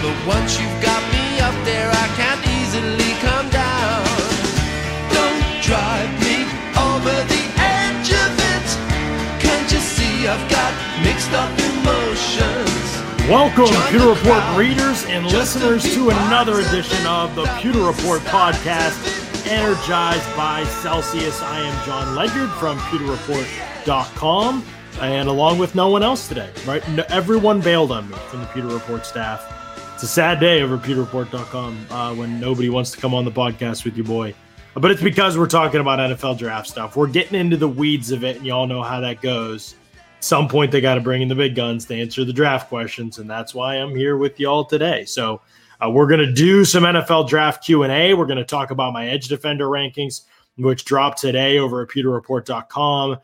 But once you've got me up there, I can't easily come down. Don't drive me over the edge of it. Can't you see I've got mixed up emotions? Welcome, Join Pewter Report crowd, readers and just to listeners to another edition of the Pewter Report podcast, energized by Celsius. I am Jon Ledyard from pewterreport.com, and along with no one else today, right? No, everyone bailed on me from the Pewter Report staff. It's a sad day over at pewterreport.com uh, when nobody wants to come on the podcast with your boy. But it's because we're talking about NFL draft stuff. We're getting into the weeds of it, and y'all know how that goes. Some point they got to bring in the big guns to answer the draft questions and that's why i'm here with y'all today. So uh, we're going to do some nfl draft q&a we're going to talk about my edge defender rankings which dropped today over at pewterreport.com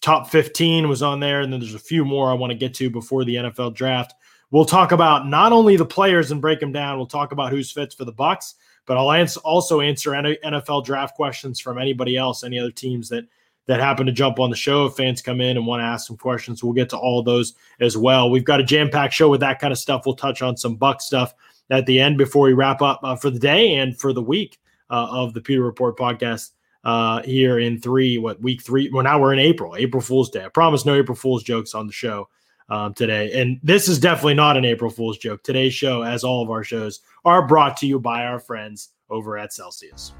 top 15 was on there and then there's a few more i want to get to before the nfl draft we'll talk about not only the players and break them down we'll talk about who's fits for the bucks but i'll ans- also answer any nfl draft questions from anybody else any other teams that that happen to jump on the show. If fans come in and want to ask some questions, we'll get to all those as well. We've got a jam packed show with that kind of stuff. We'll touch on some Buck stuff at the end before we wrap up uh, for the day and for the week uh, of the Pewter Report podcast uh, here in three, what week three? Well, now we're in April, April Fool's Day. I promise no April Fool's jokes on the show um, today. And this is definitely not an April Fool's joke. Today's show, as all of our shows, are brought to you by our friends over at Celsius.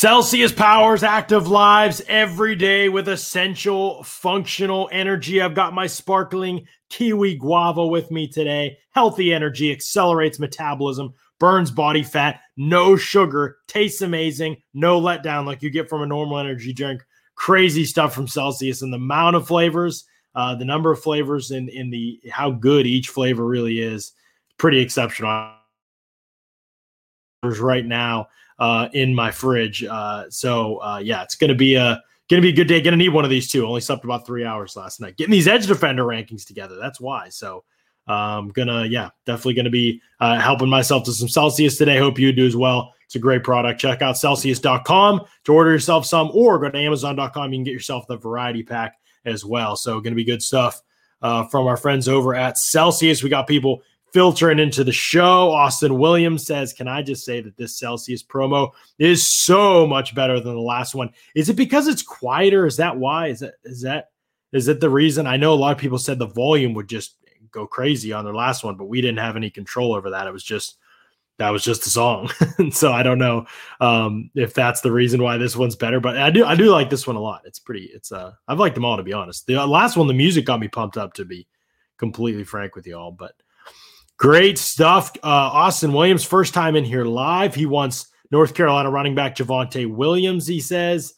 Celsius powers active lives every day with essential functional energy. I've got my sparkling kiwi guava with me today. Healthy energy accelerates metabolism, burns body fat, no sugar, tastes amazing, no letdown like you get from a normal energy drink. Crazy stuff from Celsius and the amount of flavors, uh, the number of flavors, and in the how good each flavor really is, pretty exceptional. Right now, uh, in my fridge. Uh, so uh, yeah, it's gonna be a gonna be a good day. Gonna need one of these two. Only slept about three hours last night. Getting these edge defender rankings together. That's why. So um, gonna yeah, definitely gonna be uh, helping myself to some Celsius today. Hope you do as well. It's a great product. Check out Celsius.com to order yourself some, or go to Amazon.com. You can get yourself the variety pack as well. So gonna be good stuff. Uh, from our friends over at Celsius. We got people filtering into the show. Austin Williams says, Can I just say that this Celsius promo is so much better than the last one? Is it because it's quieter? Is that why? Is that is that is it the reason? I know a lot of people said the volume would just go crazy on their last one, but we didn't have any control over that. It was just that was just a song. and so I don't know um, if that's the reason why this one's better, but I do I do like this one a lot. It's pretty it's uh I've liked them all to be honest. The last one, the music got me pumped up to be completely frank with you all, but Great stuff. Uh, Austin Williams, first time in here live. He wants North Carolina running back Javonte Williams, he says.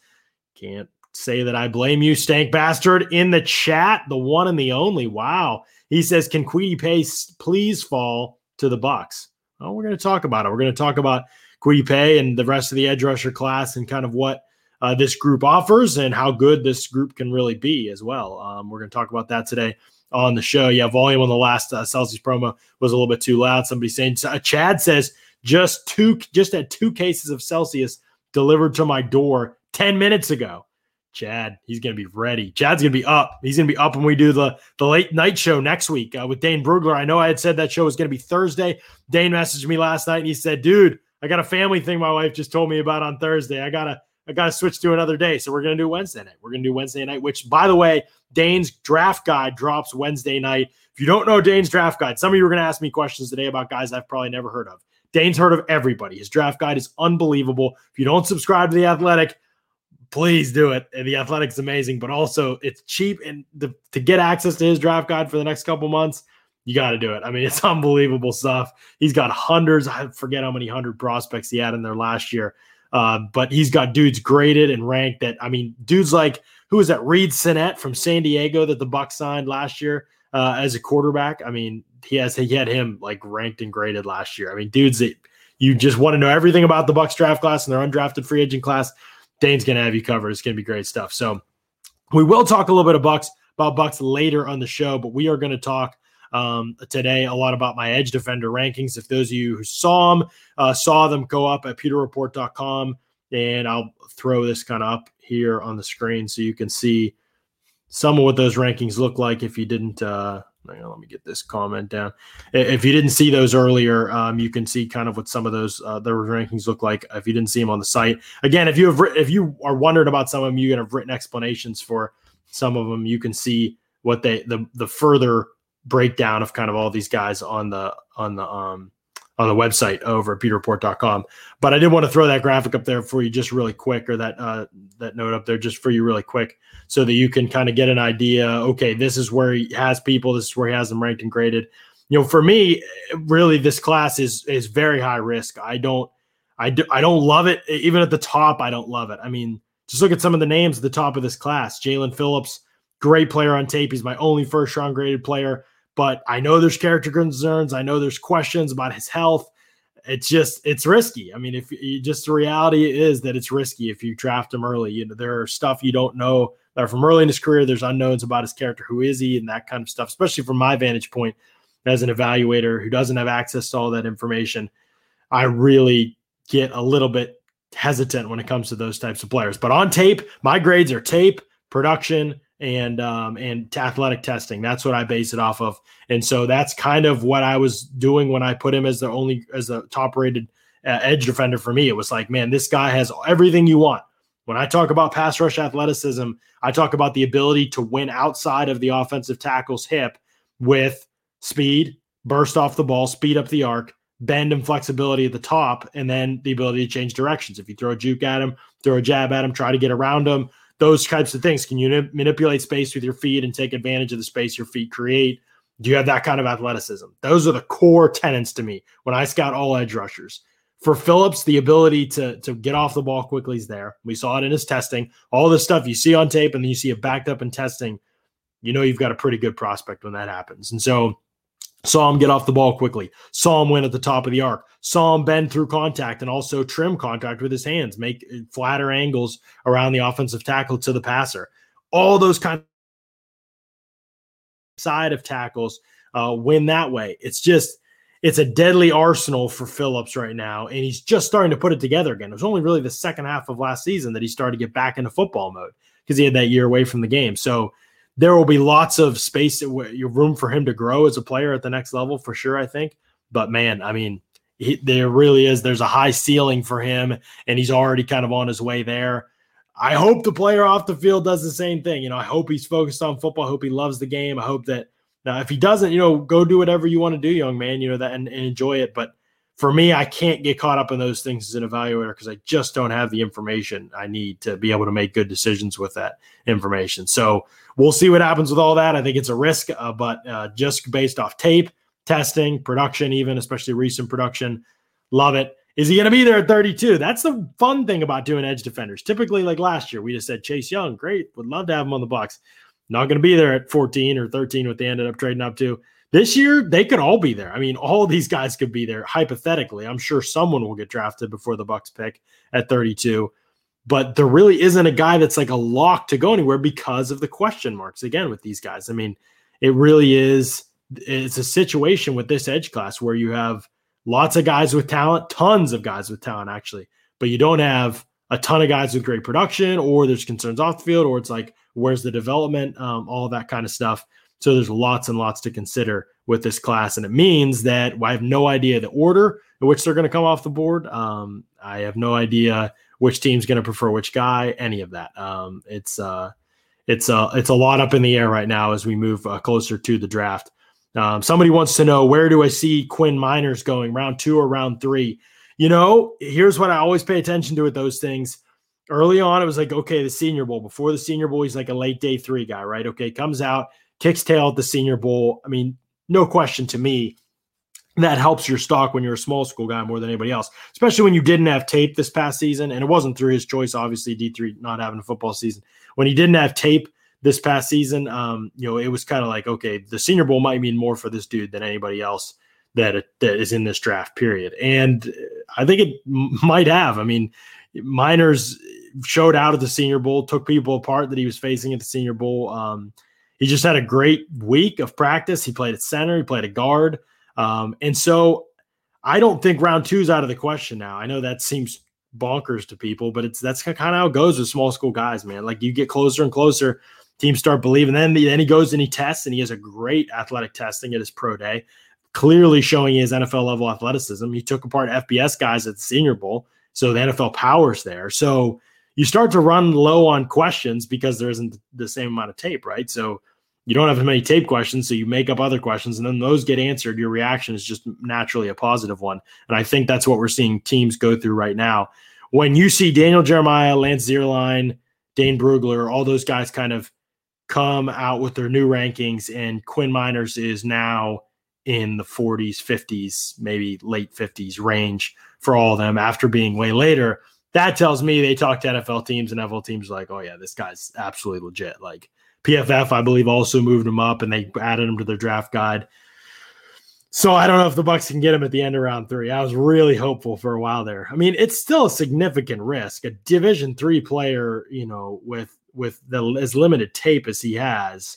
Can't say that I blame you, stank bastard. In the chat, the one and the only. Wow. He says, Can Kwity Paye please fall to the Bucks? Oh, we're going to talk about it. We're going to talk about Kwity Paye and the rest of the edge rusher class and kind of what uh, this group offers and how good this group can really be as well. Um, we're going to talk about that today on the show. Yeah, volume on the last uh, Celsius promo was a little bit too loud. Somebody saying uh, Chad says just two, just had two cases of Celsius delivered to my door ten minutes ago. Chad, he's gonna be ready. Chad's gonna be up. He's gonna be up when we do the the late night show next week uh, with Dane Brugler. I know I had said that show was gonna be Thursday. Dane messaged me last night and he said, "Dude, I got a family thing my wife just told me about on Thursday. I gotta." I got to switch to another day. So we're going to do Wednesday night. We're going to do Wednesday night, which, by the way, Dane's draft guide drops Wednesday night. If you don't know Dane's draft guide, some of you are going to ask me questions today about guys I've probably never heard of. Dane's heard of everybody. His draft guide is unbelievable. If you don't subscribe to The Athletic, please do it. The Athletic's amazing, but also it's cheap. And the, to get access to his draft guide for the next couple months, you got to do it. I mean, it's unbelievable stuff. He's got hundreds. I forget how many hundred prospects he had in there last year. Uh, but he's got dudes graded and ranked that I mean, dudes like who was that Reid Sinnett from San Diego that the Bucks signed last year uh, as a quarterback. I mean, he has he had him like ranked and graded last year. I mean, dudes that you just want to know everything about the Bucks draft class and their undrafted free agent class. Dane's gonna have you covered. It's gonna be great stuff. So we will talk a little bit of Bucks about Bucks later on the show, but we are to talk um, today a lot about my edge defender rankings. If those of you who saw them uh, saw them go up at pewterreport.com, and I'll throw this kind of up here on the screen so you can see some of what those rankings look like. If you didn't, uh, let me get this comment down. If you didn't see those earlier, um, you can see kind of what some of those uh, those rankings look like. If you didn't see them on the site, again, if you have if you are wondering about some of them, you can have written explanations for some of them. You can see what they the the further breakdown of kind of all these guys on the on the um on the website over at pewterreport.com. But I did want to throw that graphic up there for you just really quick, or that uh, that note up there just for you really quick, so that you can kind of get an idea. Okay, this is where he has people. This is where he has them ranked and graded. You know, for me, really, this class is is very high risk. I don't, I do, I don't love it. Even at the top, I don't love it. I mean, just look at some of the names at the top of this class. Jalen Phillips, great player on tape. He's my only first round graded player but I know there's character concerns. I know there's questions about his health. It's just it's risky. I mean, if just the reality is that it's risky if you draft him early. You know, there are stuff you don't know that from early in his career. There's unknowns about his character. Who is he, and that kind of stuff. Especially from my vantage point as an evaluator who doesn't have access to all that information, I really get a little bit hesitant when it comes to those types of players. But on tape, my grades are tape, production, and um, and athletic testing. That's what I base it off of. And so that's kind of what I was doing when I put him as the only as the top rated uh, edge defender for me. It was like, man, this guy has everything you want. When I talk about pass rush athleticism, I talk about the ability to win outside of the offensive tackle's hip with speed, burst off the ball, speed up the arc, bend and flexibility at the top, and then the ability to change directions. If you throw a juke at him, throw a jab at him, try to get around him, those types of things. Can you manipulate space with your feet and take advantage of the space your feet create? Do you have that kind of athleticism? Those are the core tenants to me when I scout all edge rushers. For Phillips, the ability to, to get off the ball quickly is there. We saw it in his testing. All the stuff you see on tape and then you see it backed up in testing, you know you've got a pretty good prospect when that happens. And so Saw him get off the ball quickly. Saw him win at the top of the arc. Saw him bend through contact and also trim contact with his hands, make flatter angles around the offensive tackle to the passer. All those kind of side of tackles uh, win that way. It's just it's a deadly arsenal for Phillips right now, and he's just starting to put it together again. It was only really the second half of last season that he started to get back into football mode because he had that year away from the game. So there will be lots of space, room for him to grow as a player at the next level for sure. I think, but man, I mean, he, there really is. There's a high ceiling for him, and he's already kind of on his way there. I hope the player off the field does the same thing. You know, I hope he's focused on football. I hope he loves the game. I hope that now, if he doesn't, you know, go do whatever you want to do, young man. You know that and, and enjoy it. But for me, I can't get caught up in those things as an evaluator because I just don't have the information I need to be able to make good decisions with that information. So we'll see what happens with all that. I think it's a risk, uh, but uh, just based off tape, testing, production, even especially recent production, love it. Is he going to be there at 32? That's the fun thing about doing edge defenders. Typically, like last year, we just said Chase Young, great, would love to have him on the Bucs. Not going to be there at 14 or 13, what they ended up trading up to. This year, they could all be there. I mean, all these guys could be there hypothetically. I'm sure someone will get drafted before the Bucks pick at 32 but there really isn't a guy that's like a lock to go anywhere because of the question marks again with these guys. I mean, it really is it's a situation with this edge class where you have lots of guys with talent, tons of guys with talent actually, but you don't have a ton of guys with great production or there's concerns off the field or it's like where's the development, um, all that kind of stuff. So there's lots and lots to consider with this class, and it means that I have no idea the order in which they're going to come off the board. Um, I have no idea which team's going to prefer which guy, any of that. Um, it's uh, it's uh, it's a lot up in the air right now as we move uh, closer to the draft. Um, somebody wants to know where do I see Quinn Meinerz going, round two or round three? You know, here's what I always pay attention to with those things. Early on, it was like, okay, the Senior Bowl. Before the Senior Bowl, he's like a late day three guy, right? Okay, comes out, kicks tail at the Senior Bowl. I mean, no question to me that helps your stock when you're a small school guy more than anybody else, especially when you didn't have tape this past season. And it wasn't through his choice, obviously, D3 not having a football season. When he didn't have tape this past season. Um, you know, it was kind of like, okay, the Senior Bowl might mean more for this dude than anybody else that that is in this draft period, and I think it might have. I mean, Meinerz showed out at the Senior Bowl, took people apart that he was facing at the Senior Bowl. Um, he just had a great week of practice. He played at center, he played at guard, um, and so I don't think round two is out of the question now. I know that seems bonkers to people, but it's that's kind of how it goes with small school guys, man. Like you get closer and closer, teams start believing. Then then he goes and he tests, and he has a great athletic testing at his pro day, clearly showing his NFL level athleticism. He took apart FBS guys at the Senior Bowl, so the NFL powers there. So you start to run low on questions because there isn't the same amount of tape, right? So you don't have as many tape questions, so you make up other questions, and then those get answered. Your reaction is just naturally a positive one, and I think that's what we're seeing teams go through right now. When you see Daniel Jeremiah, Lance Zierlein, Dane Brugler, all those guys kind of come out with their new rankings, and Quinn Meinerz is now in the 40s, 50s, maybe late 50s range for all of them after being way later. That tells me they talk to NFL teams, and NFL teams like, oh yeah, this guy's absolutely legit. Like PFF, I believe, also moved him up and they added him to their draft guide. So I don't know if the Bucks can get him at the end of round three. I was really hopeful for a while there. I mean, it's still a significant risk. A Division three player, you know, with with the as limited tape as he has,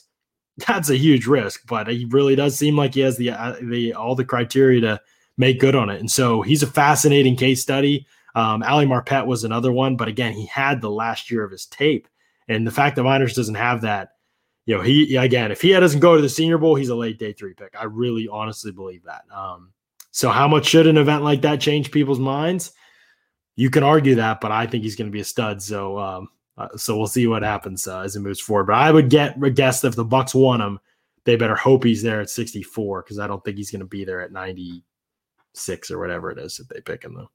that's a huge risk. But he really does seem like he has the uh, the all the criteria to make good on it. And so he's a fascinating case study. Um, Ali Marpet was another one, but again, he had the last year of his tape, and the fact that Meinerz doesn't have that you know, he again, if he doesn't go to the Senior Bowl, he's a late day three pick. I really honestly believe that. Um, so how much should an event like that change people's minds? You can argue that, but I think he's going to be a stud. So, um, uh, so we'll see what happens uh, as it moves forward. But I would get a guess if the Bucks want him, they better hope he's there at 64 because I don't think he's going to be there at 96 or whatever it is that they pick in the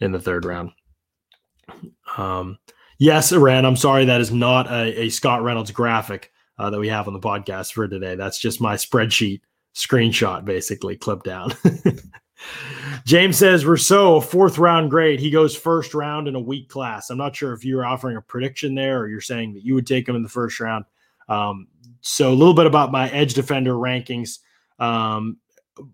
in the third round. Um, yes, Iran. I'm sorry that is not a, a Scott Reynolds graphic uh, that we have on the podcast for today. That's just my spreadsheet screenshot, basically clipped down. James says Rousseau, fourth round grade. He goes first round in a weak class. I'm not sure if you're offering a prediction there or you're saying that you would take him in the first round. Um, so a little bit about my edge defender rankings, um,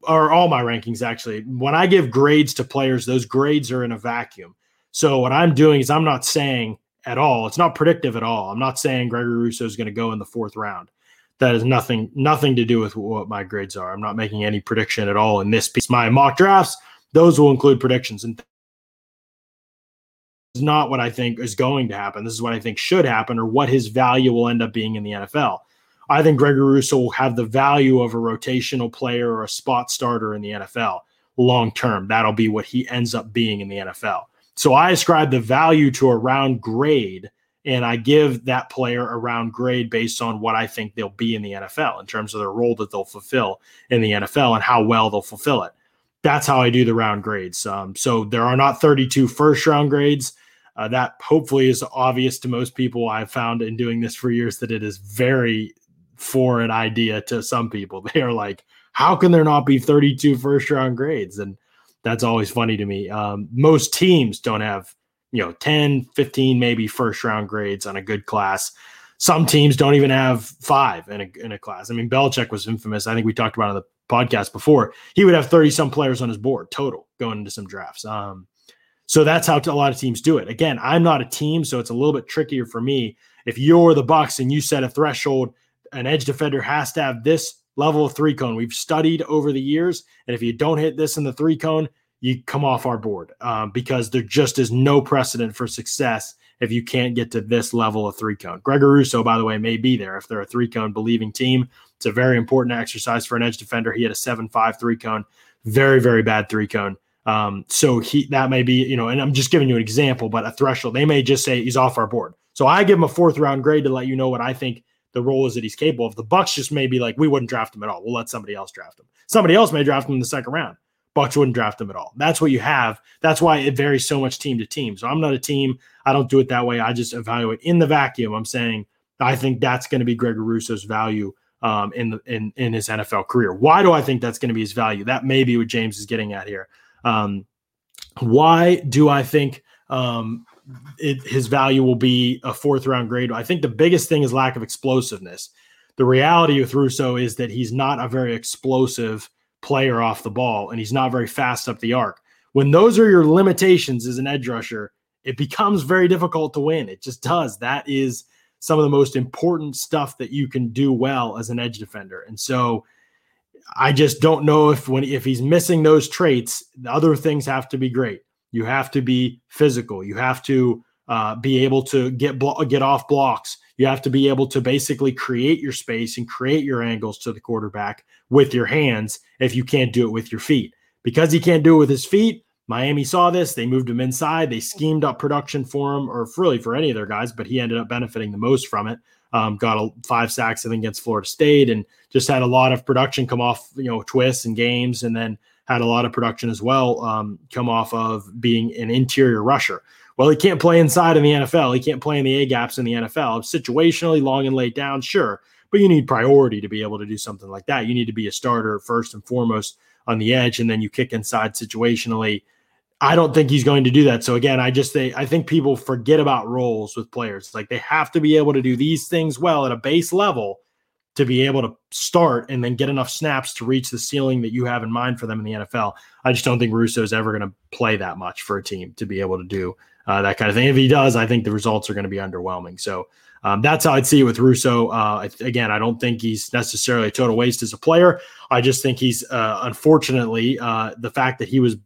or all my rankings actually. When I give grades to players, those grades are in a vacuum. So what I'm doing is I'm not saying at all. It's not predictive at all. I'm not saying Gregory Rousseau is going to go in the fourth round. That has nothing nothing to do with what my grades are. I'm not making any prediction at all in this piece. My mock drafts, those will include predictions and is not what I think is going to happen. This is what I think should happen or what his value will end up being in the NFL. I think Gregory Rousseau will have the value of a rotational player or a spot starter in the NFL long term. That'll be what he ends up being in the NFL. So I ascribe the value to a round grade and I give that player a round grade based on what I think they'll be in the NFL in terms of their role that they'll fulfill in the NFL and how well they'll fulfill it. That's how I do the round grades. Um, so there are not 32 first round grades. Uh, that hopefully is obvious to most people. I've found in doing this for years that it is very foreign idea to some people. They are like, how can there not be 32 first round grades? And that's always funny to me. Um, most teams don't have, you know, 10, 15, maybe first round grades on a good class. Some teams don't even have five in a, in a class. I mean, Belichick was infamous. I think we talked about on the podcast before. He would have 30 some players on his board total going into some drafts. Um, so that's how a lot of teams do it. Again, I'm not a team, so it's a little bit trickier for me. If you're the Bucks and you set a threshold, an edge defender has to have this level of three cone. We've studied over the years, and if you don't hit this in the three cone, you come off our board um, because there just is no precedent for success if you can't get to this level of three cone. Gregory Rousseau, by the way, may be there if they're a three cone believing team. It's a very important exercise for an edge defender. He had a seven five three cone, very very bad three cone. Um, so he that may be you know, and I'm just giving you an example, but a threshold. They may just say he's off our board. So I give him a fourth round grade to let you know what I think the role is that he's capable of. The Bucks just may be like, we wouldn't draft him at all. We'll let somebody else draft him. Somebody else may draft him in the second round. Bucs wouldn't draft him at all. That's what you have. That's why it varies so much team to team. So I'm not a team. I don't do it that way. I just evaluate in the vacuum. I'm saying I think that's going to be Gregory Rousseau's value um, in the in in his NFL career. Why do I think that's going to be his value? That may be what James is getting at here. Um, why do I think um, it, his value will be a fourth round grade. I think the biggest thing is lack of explosiveness. The reality with Rousseau is that he's not a very explosive player off the ball and he's not very fast up the arc. When those are your limitations as an edge rusher, it becomes very difficult to win. It just does. That is some of the most important stuff that you can do well as an edge defender. And so I just don't know if when if he's missing those traits, the other things have to be great. You have to be physical. You have to uh, be able to get blo- get off blocks. You have to be able to basically create your space and create your angles to the quarterback with your hands if you can't do it with your feet. Because he can't do it with his feet, Miami saw this. They moved him inside. They schemed up production for him, or really for any of their guys, but he ended up benefiting the most from it. Um, got a, five sacks I think against Florida State, and just had a lot of production come off, you know, twists and games, and then had a lot of production as well um, come off of being an interior rusher. Well, he can't play inside in the NFL. He can't play in the A gaps in the NFL. Situationally, long and laid down, sure, but you need priority to be able to do something like that. You need to be a starter first and foremost on the edge, and then you kick inside situationally I don't think he's going to do that. So again, I just say I think people forget about roles with players. Like they have to be able to do these things well at a base level to be able to start and then get enough snaps to reach the ceiling that you have in mind for them in the NFL. I just don't think Rousseau is ever going to play that much for a team to be able to do uh, that kind of thing. If he does, I think the results are going to be underwhelming. So um, that's how I'd see it with Rousseau. Uh, again, I don't think he's necessarily a total waste as a player. I just think he's uh, unfortunately uh, the fact that he was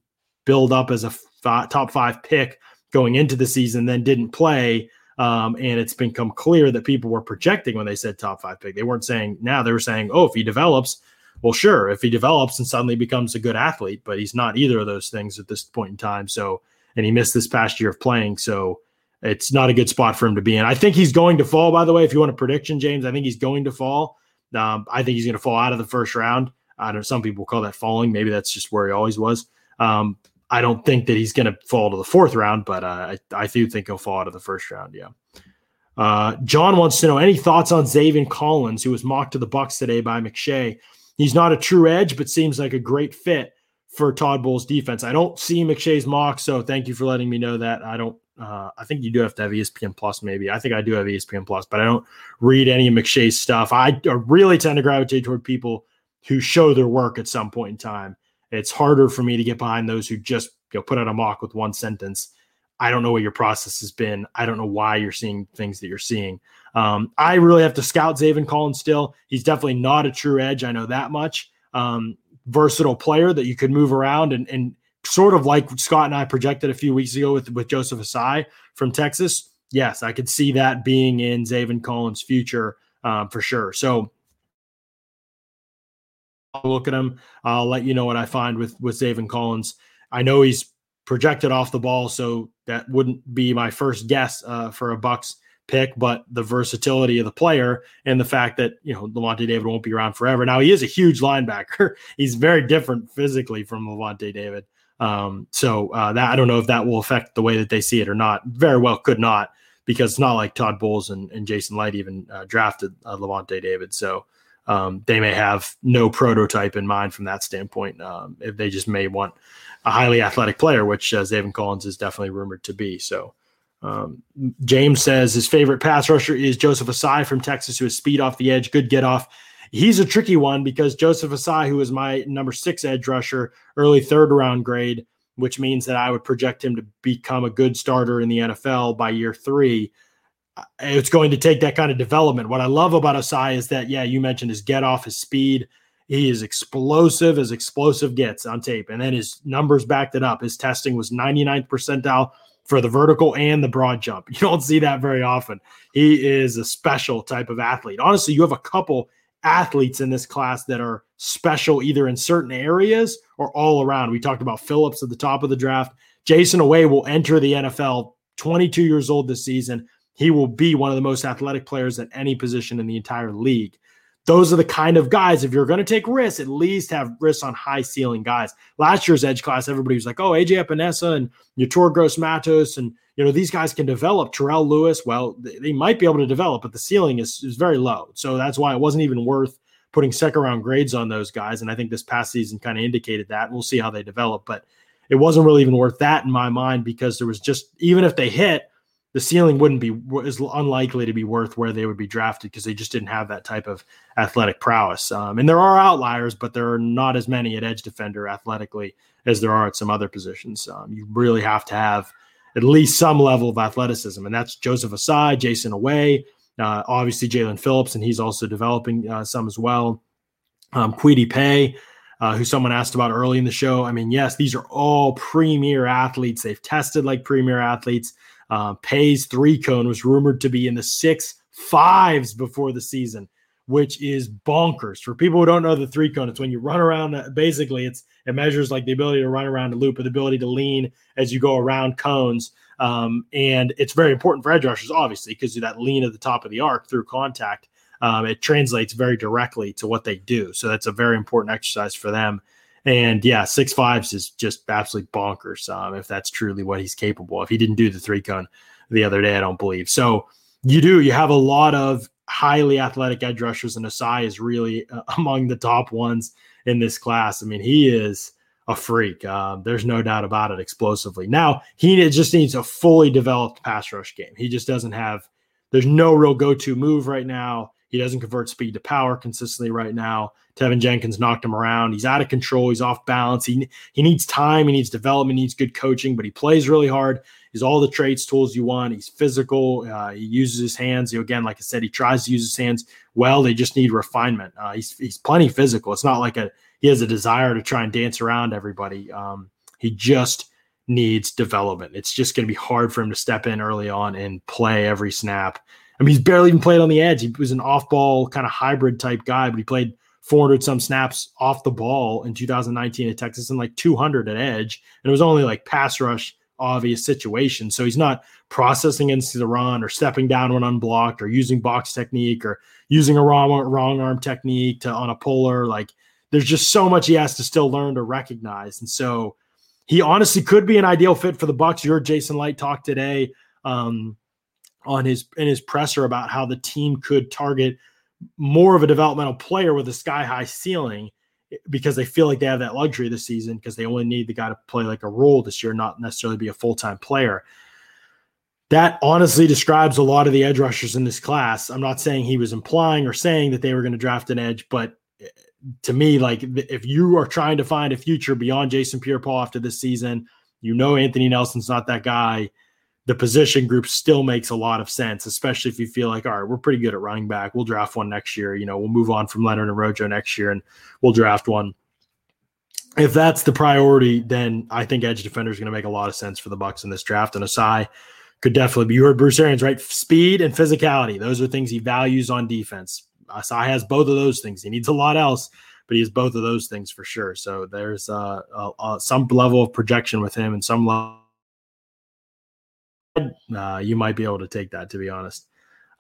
build up as a f- top five pick going into the season, then didn't play. Um, and it's become clear that people were projecting when they said top five pick. They weren't saying now, they were saying, oh, if he develops, well, sure, if he develops and suddenly becomes a good athlete, but he's not either of those things at this point in time. So, and he missed this past year of playing. So, it's not a good spot for him to be in. I think he's going to fall, by the way. If you want a prediction, James, I think he's going to fall. Um, I think he's going to fall out of the first round. I don't know. Some people call that falling. Maybe that's just where he always was. Um, I don't think that he's going to fall to the fourth round, but uh, I, I do think he'll fall out of the first round. Yeah. Uh, John wants to know any thoughts on Zaven Collins, who was mocked to the Bucks today by McShay. He's not a true edge, but seems like a great fit for Todd Bowles' defense. I don't see McShay's mock, so thank you for letting me know that. I don't. Uh, I think you do have to have ESPN Plus, maybe. I think I do have ESPN Plus, but I don't read any of McShay's stuff. I really tend to gravitate toward people who show their work at some point in time it's harder for me to get behind those who just you know, put out a mock with one sentence. I don't know what your process has been. I don't know why you're seeing things that you're seeing. Um, I really have to scout Zaven Collins still. He's definitely not a true edge. I know that much. Um, versatile player that you could move around and, and sort of like Scott and I projected a few weeks ago with, with Joseph Ossai from Texas. Yes, I could see that being in Zaven Collins' future um, for sure. So I'll look at him. I'll let you know what I find with with Zaven Collins. I know he's projected off the ball, so that wouldn't be my first guess uh, for a Bucks pick. But the versatility of the player and the fact that you know Lavonte David won't be around forever. Now he is a huge linebacker. he's very different physically from Lavonte David. Um, so uh, that I don't know if that will affect the way that they see it or not. Very well could not because it's not like Todd Bowles and, and Jason Licht even uh, drafted uh, Lavonte David. So um, they may have no prototype in mind from that standpoint. Um, if they just may want a highly athletic player, which uh, Zaven Collins is definitely rumored to be. So um, James says his favorite pass rusher is Joseph Ossai from Texas, who has speed off the edge, good get off. He's a tricky one because Joseph Ossai, who is my number six edge rusher, early third round grade, which means that I would project him to become a good starter in the NFL by year three Uh, it's going to take that kind of development. What I love about Ossai is that, yeah, you mentioned his get off, his speed. He is explosive as explosive gets on tape. And then his numbers backed it up. His testing was 99th percentile for the vertical and the broad jump. You don't see that very often. He is a special type of athlete. Honestly, you have a couple athletes in this class that are special either in certain areas or all around. We talked about Phillips at the top of the draft. Jayson Oweh will enter the NFL 22 years old this season he will be one of the most athletic players at any position in the entire league. Those are the kind of guys, if you're going to take risks, at least have risks on high ceiling guys. Last year's edge class, everybody was like, oh, AJ Epenesa and Yetur Gross Matos, and you know, these guys can develop. Terrell Lewis, well, they might be able to develop, but the ceiling is, is very low. So that's why it wasn't even worth putting second round grades on those guys. And I think this past season kind of indicated that. We'll see how they develop, but it wasn't really even worth that in my mind because there was just even if they hit, the ceiling wouldn't be is unlikely to be worth where they would be drafted because they just didn't have that type of athletic prowess. Um, and there are outliers, but there are not as many at edge defender athletically as there are at some other positions. Um, you really have to have at least some level of athleticism, and that's Joseph Ossai, Jayson Oweh, uh, obviously Jalen Phillips, and he's also developing uh, some as well. Um, Kwity Paye, uh, who someone asked about early in the show. I mean, yes, these are all premier athletes. They've tested like premier athletes. Uh, Paye's three cone was rumored to be in the six fives before the season, which is bonkers. For people who don't know the three cone, it's when you run around. Uh, basically, it's it measures like the ability to run around a loop, or the ability to lean as you go around cones. Um, and it's very important for edge rushers, obviously, because that lean at the top of the arc through contact. Um, it translates very directly to what they do. So that's a very important exercise for them. And yeah, six fives is just absolutely bonkers. Um, if that's truly what he's capable of, if he didn't do the three cone the other day, I don't believe. So you do. You have a lot of highly athletic edge rushers, and Ossai is really uh, among the top ones in this class. I mean, he is a freak. Um, there's no doubt about it. Explosively. Now he just needs a fully developed pass rush game. He just doesn't have. There's no real go-to move right now. He doesn't convert speed to power consistently right now. Teven Jenkins knocked him around. He's out of control. He's off balance. He he needs time. He needs development. He needs good coaching. But he plays really hard. He's all the traits, tools you want. He's physical. Uh, he uses his hands. You again, like I said, he tries to use his hands well. They just need refinement. Uh, he's he's plenty physical. It's not like a he has a desire to try and dance around everybody. Um, he just needs development. It's just going to be hard for him to step in early on and play every snap. I mean, he's barely even played on the edge. He was an off-ball kind of hybrid type guy, but he played 400 some snaps off the ball in 2019 at Texas and like 200 at edge. And it was only like pass rush obvious situation. So he's not processing into the run or stepping down when unblocked or using box technique or using a wrong wrong arm technique to on a puller. Like there's just so much he has to still learn to recognize. And so he honestly could be an ideal fit for the Bucks. Your Jason Licht talk today um, on his in his presser about how the team could target more of a developmental player with a sky high ceiling because they feel like they have that luxury this season because they only need the guy to play like a role this year, not necessarily be a full time player. That honestly describes a lot of the edge rushers in this class. I'm not saying he was implying or saying that they were going to draft an edge, but eh, to me, like if you are trying to find a future beyond Jason Pierre Paul after this season, you know Anthony Nelson's not that guy the position group still makes a lot of sense, especially if you feel like, all right, we're pretty good at running back. We'll draft one next year. You know, we'll move on from Leonard and Rojo next year and we'll draft one. If that's the priority, then I think edge defender is going to make a lot of sense for the Bucks in this draft. And Ossai could definitely be. You heard Bruce Arians, right? Speed and physicality. Those are things he values on defense. Ossai has both of those things. He needs a lot else, but he has both of those things for sure. So there's uh, uh, some level of projection with him and some level uh, you might be able to take that, to be honest.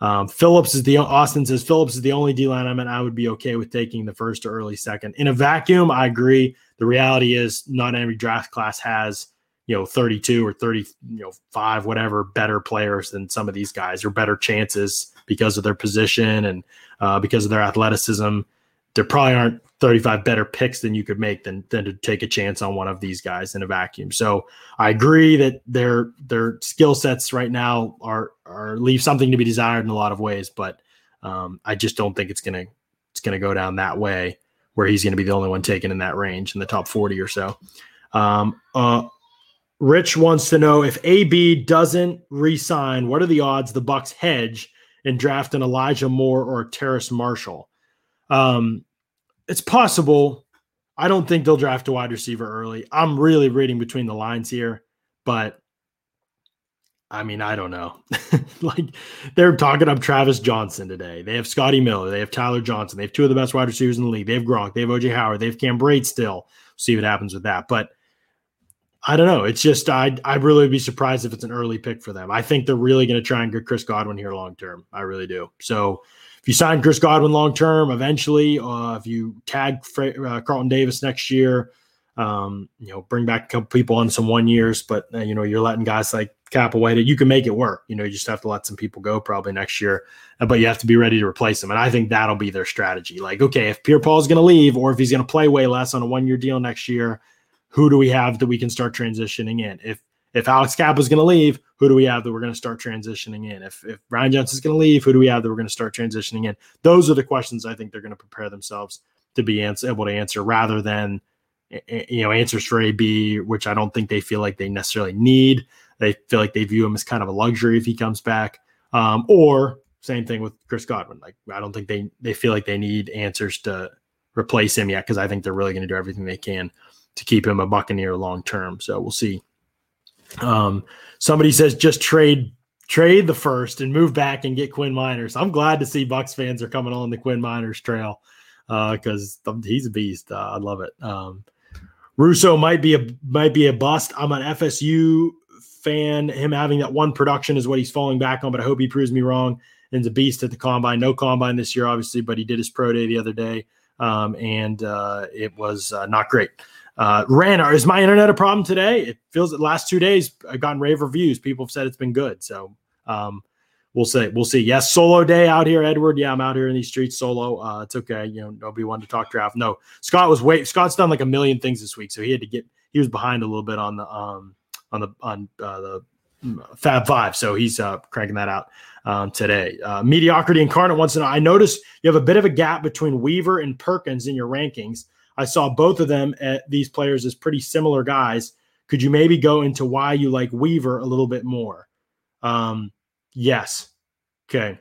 Um, Phillips is the Austin says Phillips is the only D line I mean, I would be okay with taking the first or early second. In a vacuum, I agree. The reality is not every draft class has you know 32 or 30 you know five whatever better players than some of these guys or better chances because of their position and uh, because of their athleticism there probably aren't 35 better picks than you could make than, than to take a chance on one of these guys in a vacuum. So I agree that their their skill sets right now are are leave something to be desired in a lot of ways, but um, I just don't think it's gonna it's gonna go down that way where he's gonna be the only one taken in that range in the top 40 or so. Um, uh, Rich wants to know if AB doesn't resign, what are the odds the Bucks hedge and draft an Elijah Moore or Terrace Marshall? Um, it's possible. I don't think they'll draft a wide receiver early. I'm really reading between the lines here, but I mean, I don't know. like they're talking up Travis Johnson today. They have Scotty Miller. They have Tyler Johnson. They have two of the best wide receivers in the league. They have Gronk. They have OJ Howard. They have Cam Brate still. See what happens with that. But I don't know. It's just I'd I'd really be surprised if it's an early pick for them. I think they're really going to try and get Chris Godwin here long term. I really do. So if you sign Chris Godwin long term, eventually, uh, if you tag uh, Carlton Davis next year, um, you know, bring back a couple people on some one years, but uh, you know, you're letting guys like cap away that you can make it work. You know, you just have to let some people go probably next year, uh, but you have to be ready to replace them. And I think that'll be their strategy. Like, okay, if Pierre Paul is going to leave, or if he's going to play way less on a one year deal next year, who do we have that we can start transitioning in? If if Alex Cappa is going to leave, who do we have that we're going to start transitioning in? If if Ryan Jensen is going to leave, who do we have that we're going to start transitioning in? Those are the questions I think they're going to prepare themselves to be ans- able to answer, rather than you know answers for AB, which I don't think they feel like they necessarily need. They feel like they view him as kind of a luxury if he comes back, um, or same thing with Chris Godwin. Like I don't think they they feel like they need answers to replace him yet because I think they're really going to do everything they can to keep him a Buccaneer long term. So we'll see. Um, somebody says just trade trade the first and move back and get Quinn Meinerz. I'm glad to see Bucks fans are coming on the Quinn Meinerz trail because uh, he's a beast. Uh, I love it. Um, Rousseau might be a might be a bust. I'm an FSU fan. Him having that one production is what he's falling back on, but I hope he proves me wrong. And a beast at the combine. No combine this year, obviously, but he did his pro day the other day, um, and uh, it was uh, not great. Uh, Ran, is my internet a problem today? It feels the last two days I've gotten rave reviews. People have said it's been good. So um, we'll see. We'll see. Yes, solo day out here, Edward. Yeah, I'm out here in these streets solo. Uh, it's okay. You know, nobody wanted to talk draft. No, Scott was wait. Scott's done like a million things this week, so he had to get. He was behind a little bit on the um on the on uh, the mm, Fab Five, so he's uh, cranking that out um, today. Uh, mediocrity incarnate wants to know. I noticed you have a bit of a gap between Weaver and Perkins in your rankings. I saw both of them at these players as pretty similar guys. Could you maybe go into why you like Weaver a little bit more? Um, yes. Okay.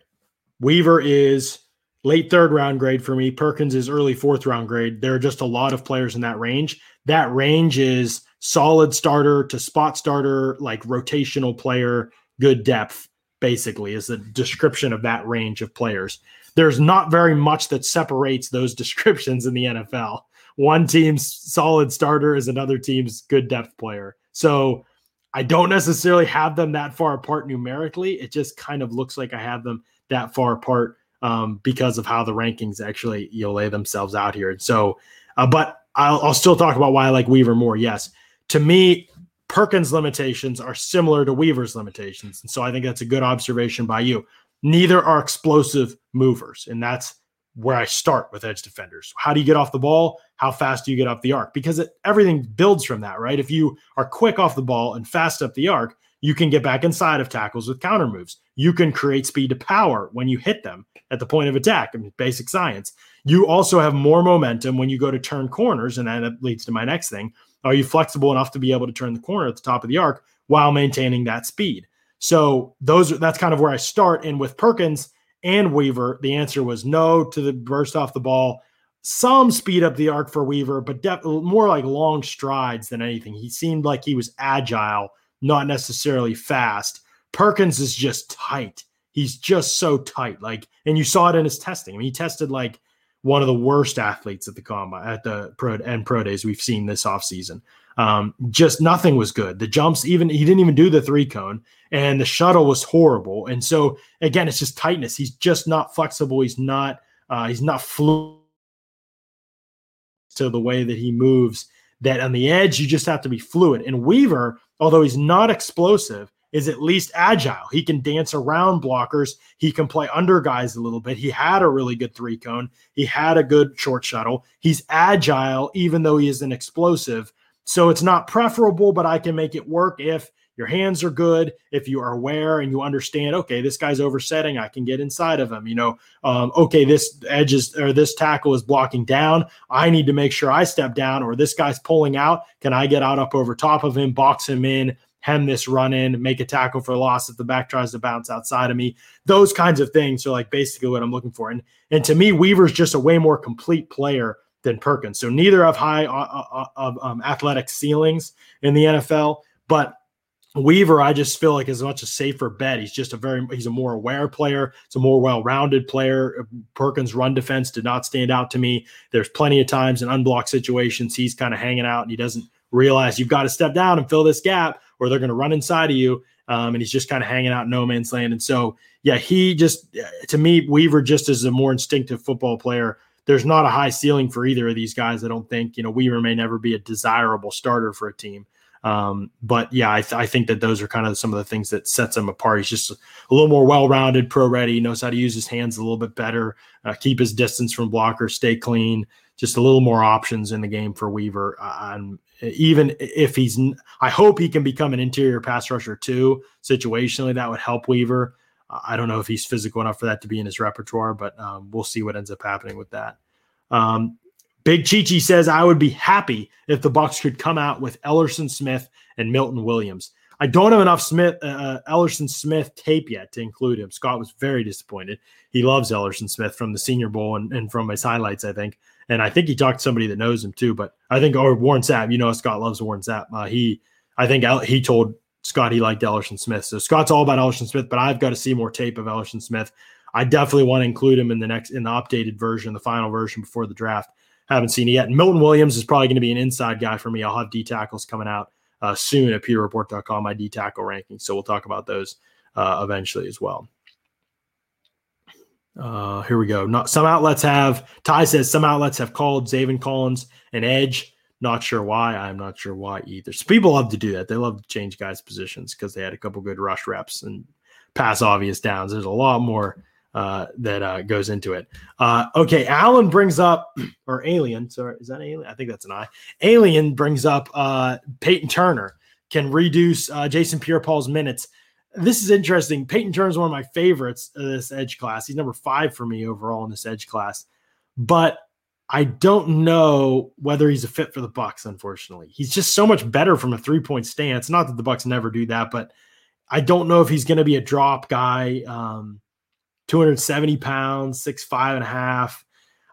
Weaver is late third round grade for me. Perkins is early fourth round grade. There are just a lot of players in that range. That range is solid starter to spot starter, like rotational player, good depth, basically, is the description of that range of players. There's not very much that separates those descriptions in the NFL one team's solid starter is another team's good depth player. So I don't necessarily have them that far apart numerically. It just kind of looks like I have them that far apart um, because of how the rankings actually you know lay themselves out here. And so, uh, but I'll, I'll still talk about why I like Weaver more. Yes, to me, Perkins' limitations are similar to Weaver's limitations, and so I think that's a good observation by you. Neither are explosive movers, and that's where I start with edge defenders. How do you get off the ball? How fast do you get up the arc? Because it, everything builds from that, right? If you are quick off the ball and fast up the arc, you can get back inside of tackles with counter moves. You can create speed to power when you hit them at the point of attack. I mean, basic science. You also have more momentum when you go to turn corners, and that leads to my next thing. Are you flexible enough to be able to turn the corner at the top of the arc while maintaining that speed? So those that's kind of where I start. And with Perkins, and Weaver? The answer was no to the burst off the ball. Some speed up the arc for Weaver, but def- more like long strides than anything. He seemed like he was agile, not necessarily fast. Perkins is just tight. He's just so tight. Like, and you saw it in his testing. I mean, he tested like one of the worst athletes at the combine at the pro and pro days we've seen this offseason. Um, just nothing was good. The jumps, even he didn't even do the three cone, and the shuttle was horrible. And so again, it's just tightness. He's just not flexible. He's not. Uh, he's not fluid to the way that he moves. That on the edge, you just have to be fluid. And Weaver, although he's not explosive, is at least agile. He can dance around blockers. He can play under guys a little bit. He had a really good three cone. He had a good short shuttle. He's agile, even though he isn't explosive. So it's not preferable, but I can make it work if your hands are good, if you are aware and you understand, okay, this guy's oversetting, I can get inside of him. You know, um, okay, this edge is or this tackle is blocking down. I need to make sure I step down, or this guy's pulling out. Can I get out up over top of him, box him in, hem this run in, make a tackle for loss if the back tries to bounce outside of me? Those kinds of things are like basically what I'm looking for. And and to me, Weaver's just a way more complete player than Perkins. So neither have high uh, uh, uh, of um, athletic ceilings in the NFL, but Weaver, I just feel like is much a safer bet. He's just a very he's a more aware player. It's a more well-rounded player. Perkins' run defense did not stand out to me. There's plenty of times in unblocked situations he's kind of hanging out and he doesn't realize you've got to step down and fill this gap, or they're going to run inside of you. Um, and he's just kind of hanging out in no man's land. And so, yeah, he just to me, Weaver just is a more instinctive football player there's not a high ceiling for either of these guys. I don't think you know Weaver may never be a desirable starter for a team, Um, but yeah, I, th- I, think that those are kind of some of the things that sets him apart. He's just a little more well-rounded, pro-ready, knows how to use his hands a little bit better, uh, keep his distance from blockers, stay clean. Just a little more options in the game for Weaver. Uh, even if he's, I hope he can become an interior pass rusher too. Situationally, that would help Weaver. I don't know if he's physical enough for that to be in his repertoire, but um, we'll see what ends up happening with that. Um, Big Chichi says I would be happy if the Bucs could come out with Elerson Smith and Milton Williams. I don't have enough Smith uh, uh, Elerson Smith tape yet to include him. Scott was very disappointed. He loves Elerson Smith from the Senior Bowl and, and from his highlights, I think. And I think he talked to somebody that knows him too. But I think, or Warren Sapp, you know, Scott loves Warren Sapp. Uh, he, I think he told Scott he liked Elerson Smith. So Scott's all about Elerson Smith, but I've got to see more tape of Elerson Smith. I definitely want to include him in the next in the updated version, the final version before the draft. Haven't seen it yet. Milton Williams is probably going to be an inside guy for me. I'll have D tackles coming out uh, soon at PewterReport.com, my D tackle rankings. So we'll talk about those uh, eventually as well. Uh, here we go. Not some outlets have Ty says some outlets have called Zaven Collins an edge. Not sure why. I'm not sure why either. So people love to do that. They love to change guys' positions because they had a couple good rush reps and pass obvious downs. There's a lot more uh, that uh, goes into it. Uh, okay, Alan brings up, or Alien, sorry, is that Alien? I think that's an I. Alien brings up uh, Peyton Turner can reduce uh, Jason Pierre Paul's minutes. This is interesting. Peyton Turner is one of my favorites of this edge class. He's number five for me overall in this edge class, but I don't know whether he's a fit for the Bucs. Unfortunately, he's just so much better from a three point stance. Not that the Bucs never do that, but I don't know if he's going to be a drop guy. Um, 270 pounds, six five and a half.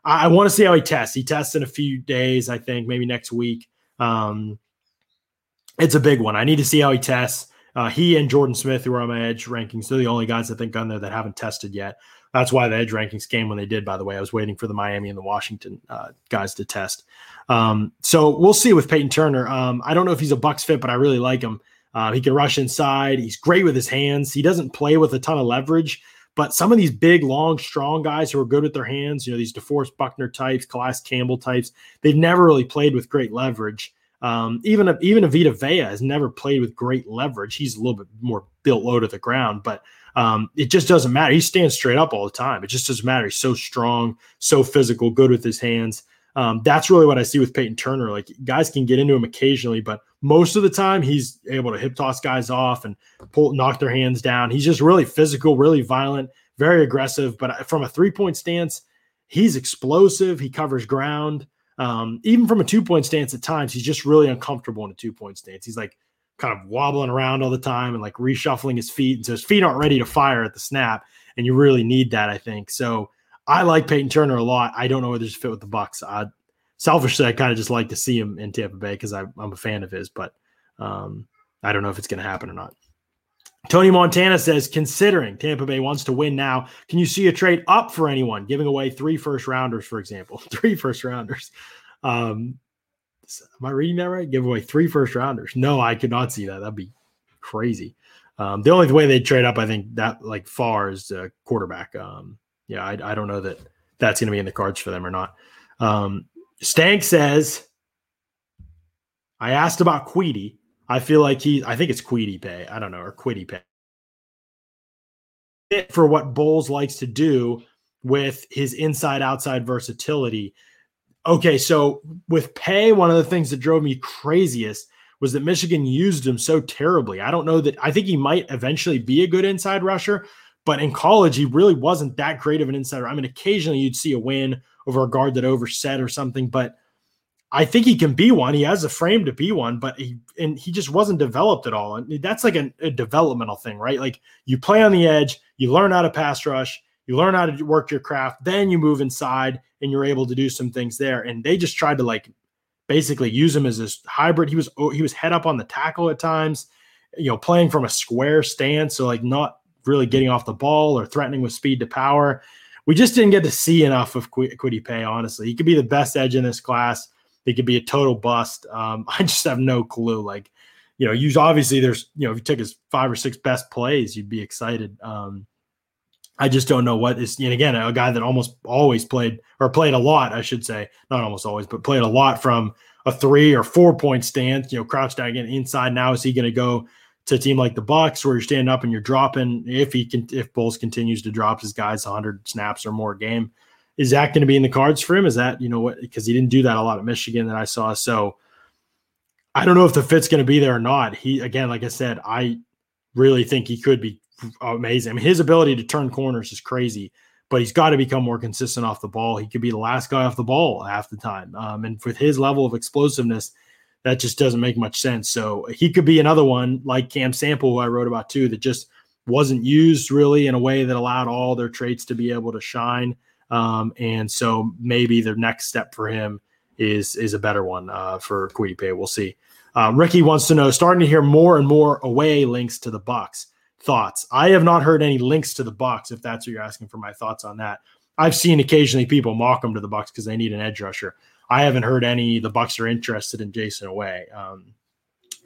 I, I want to see how he tests. He tests in a few days, I think, maybe next week. Um, it's a big one. I need to see how he tests. Uh, he and Jordan Smith, who are on my edge rankings, they're the only guys I think on there that haven't tested yet. That's why the edge rankings came when they did. By the way, I was waiting for the Miami and the Washington uh, guys to test. Um, so we'll see with Peyton Turner. Um, I don't know if he's a Bucs fit, but I really like him. Uh, he can rush inside. He's great with his hands. He doesn't play with a ton of leverage, but some of these big, long, strong guys who are good with their hands, you know, these DeForest Buckner types, Calais Campbell types, they've never really played with great leverage. Um, even even Vita Vea has never played with great leverage. He's a little bit more built low to the ground, but um, it just doesn't matter. He stands straight up all the time. It just doesn't matter. He's so strong, so physical, good with his hands. Um, that's really what I see with Peyton Turner. Like guys can get into him occasionally, but most of the time he's able to hip toss guys off and pull, knock their hands down. He's just really physical, really violent, very aggressive. But from a three point stance, he's explosive. He covers ground. Um, even from a two point stance at times, he's just really uncomfortable in a two point stance. He's like kind of wobbling around all the time and like reshuffling his feet. And so his feet aren't ready to fire at the snap. And you really need that, I think. So I like Peyton Turner a lot. I don't know whether he's fit with the Bucs. I, selfishly, I kind of just like to see him in Tampa Bay because I'm a fan of his, but um, I don't know if it's going to happen or not. Tony Montana says, considering Tampa Bay wants to win now, can you see a trade up for anyone, giving away three first rounders, for example? Three first rounders. Um, am I reading that right? Give away three first rounders. No, I could not see that. That'd be crazy. Um, the only way they'd trade up, I think, that like far is a quarterback. Um, yeah, I, I, don't know that that's going to be in the cards for them or not. Um, Stank says, I asked about Kwity I feel like he, I think it's Queedy Pay. I don't know, or Quiddy Pay. For what Bowles likes to do with his inside outside versatility. Okay, so with Paye, one of the things that drove me craziest was that Michigan used him so terribly. I don't know that I think he might eventually be a good inside rusher, but in college, he really wasn't that great of an insider. I mean, occasionally you'd see a win over a guard that overset or something, but I think he can be one. He has a frame to be one, but he and he just wasn't developed at all. And that's like a, a, developmental thing, right? Like you play on the edge, you learn how to pass rush, you learn how to work your craft, then you move inside and you're able to do some things there. And they just tried to like basically use him as this hybrid. He was he was head up on the tackle at times, you know, playing from a square stance, so like not really getting off the ball or threatening with speed to power. We just didn't get to see enough of Qu- Kwity Paye. Honestly, he could be the best edge in this class he could be a total bust. Um, I just have no clue. Like, you know, you obviously there's, you know, if you took his five or six best plays, you'd be excited. Um, I just don't know what is, and again, a guy that almost always played or played a lot, I should say, not almost always, but played a lot from a three or four point stance, you know, crouch down again inside. Now is he going to go to a team like the Bucs where you're standing up and you're dropping? If he can, if Bowles continues to drop his guys 100 snaps or more game, is that going to be in the cards for him? Is that you know what? Because he didn't do that a lot at Michigan that I saw. So I don't know if the fit's going to be there or not. He again, like I said, I really think he could be amazing. I mean, his ability to turn corners is crazy but he's got to become more consistent off the ball. He could be the last guy off the ball half the time. Um, and with his level of explosiveness, that just doesn't make much sense. So he could be another one like Cam Sample, who I wrote about too, that just wasn't used really in a way that allowed all their traits to be able to shine. Um, and so maybe the next step for him is is a better one uh, for Paye. We'll see. Uh, Ricky wants to know, starting to hear more and more Oweh links to the Bucs thoughts. I have not heard any links to the Bucs. If that's what you're asking for, my thoughts on that. I've seen occasionally people mock them to the Bucs because they need an edge rusher. I haven't heard any. The Bucs are interested in Jayson Oweh. Um,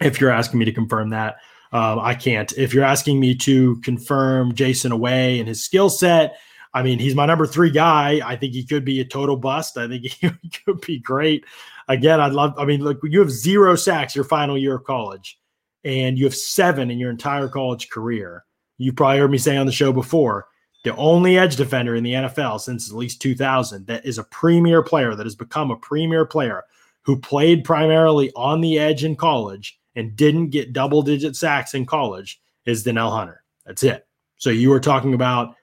if you're asking me to confirm that, um, I can't. If you're asking me to confirm Jayson Oweh and his skill set, I mean, he's my number three guy. I think he could be a total bust. I think he could be great. Again, I'd love. I mean, look, you have zero sacks your final year of college and you have seven in your entire college career, You've probably heard me say on the show before, the only edge defender in the NFL since at least 2000 that is a premier player, that has become a premier player who played primarily on the edge in college and didn't get double digit sacks in college is Danielle Hunter. That's it. So you were talking about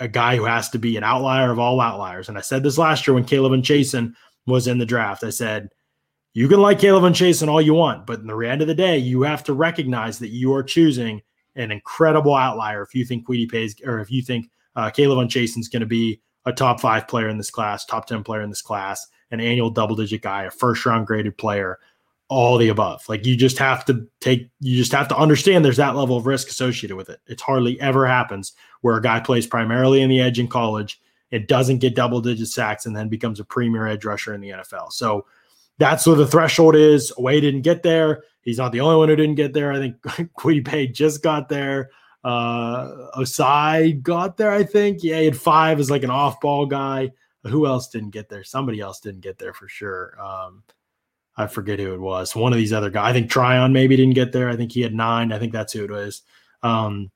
a guy who has to be an outlier of all outliers. And I said this last year when K'Lavon Chaisson was in the draft. I said, you can like Caleb K'Lavon Chaisson all you want, but in the end of the day, you have to recognize that you are choosing an incredible outlier if you think Kwity Paye's or if you think uh, K'Lavon Chaisson's going to be a top five player in this class, top 10 player in this class, an annual double digit guy, a first round graded player, all the above. Like you just have to take, you just have to understand there's that level of risk associated with it. It's hardly ever happens where a guy plays primarily in the edge in college and doesn't get double digit sacks and then becomes a premier edge rusher in the NFL. So that's where the threshold is. Oweh didn't get there. He's not the only one who didn't get there. I think Paye just got there. Uh, Ossai got there, I think. Yeah, he had five as like an off ball guy. Who else didn't get there? Somebody else didn't get there for sure. Um, I forget who it was. One of these other guys. I think Tryon maybe didn't get there. I think he had nine. I think that's who it was. Um,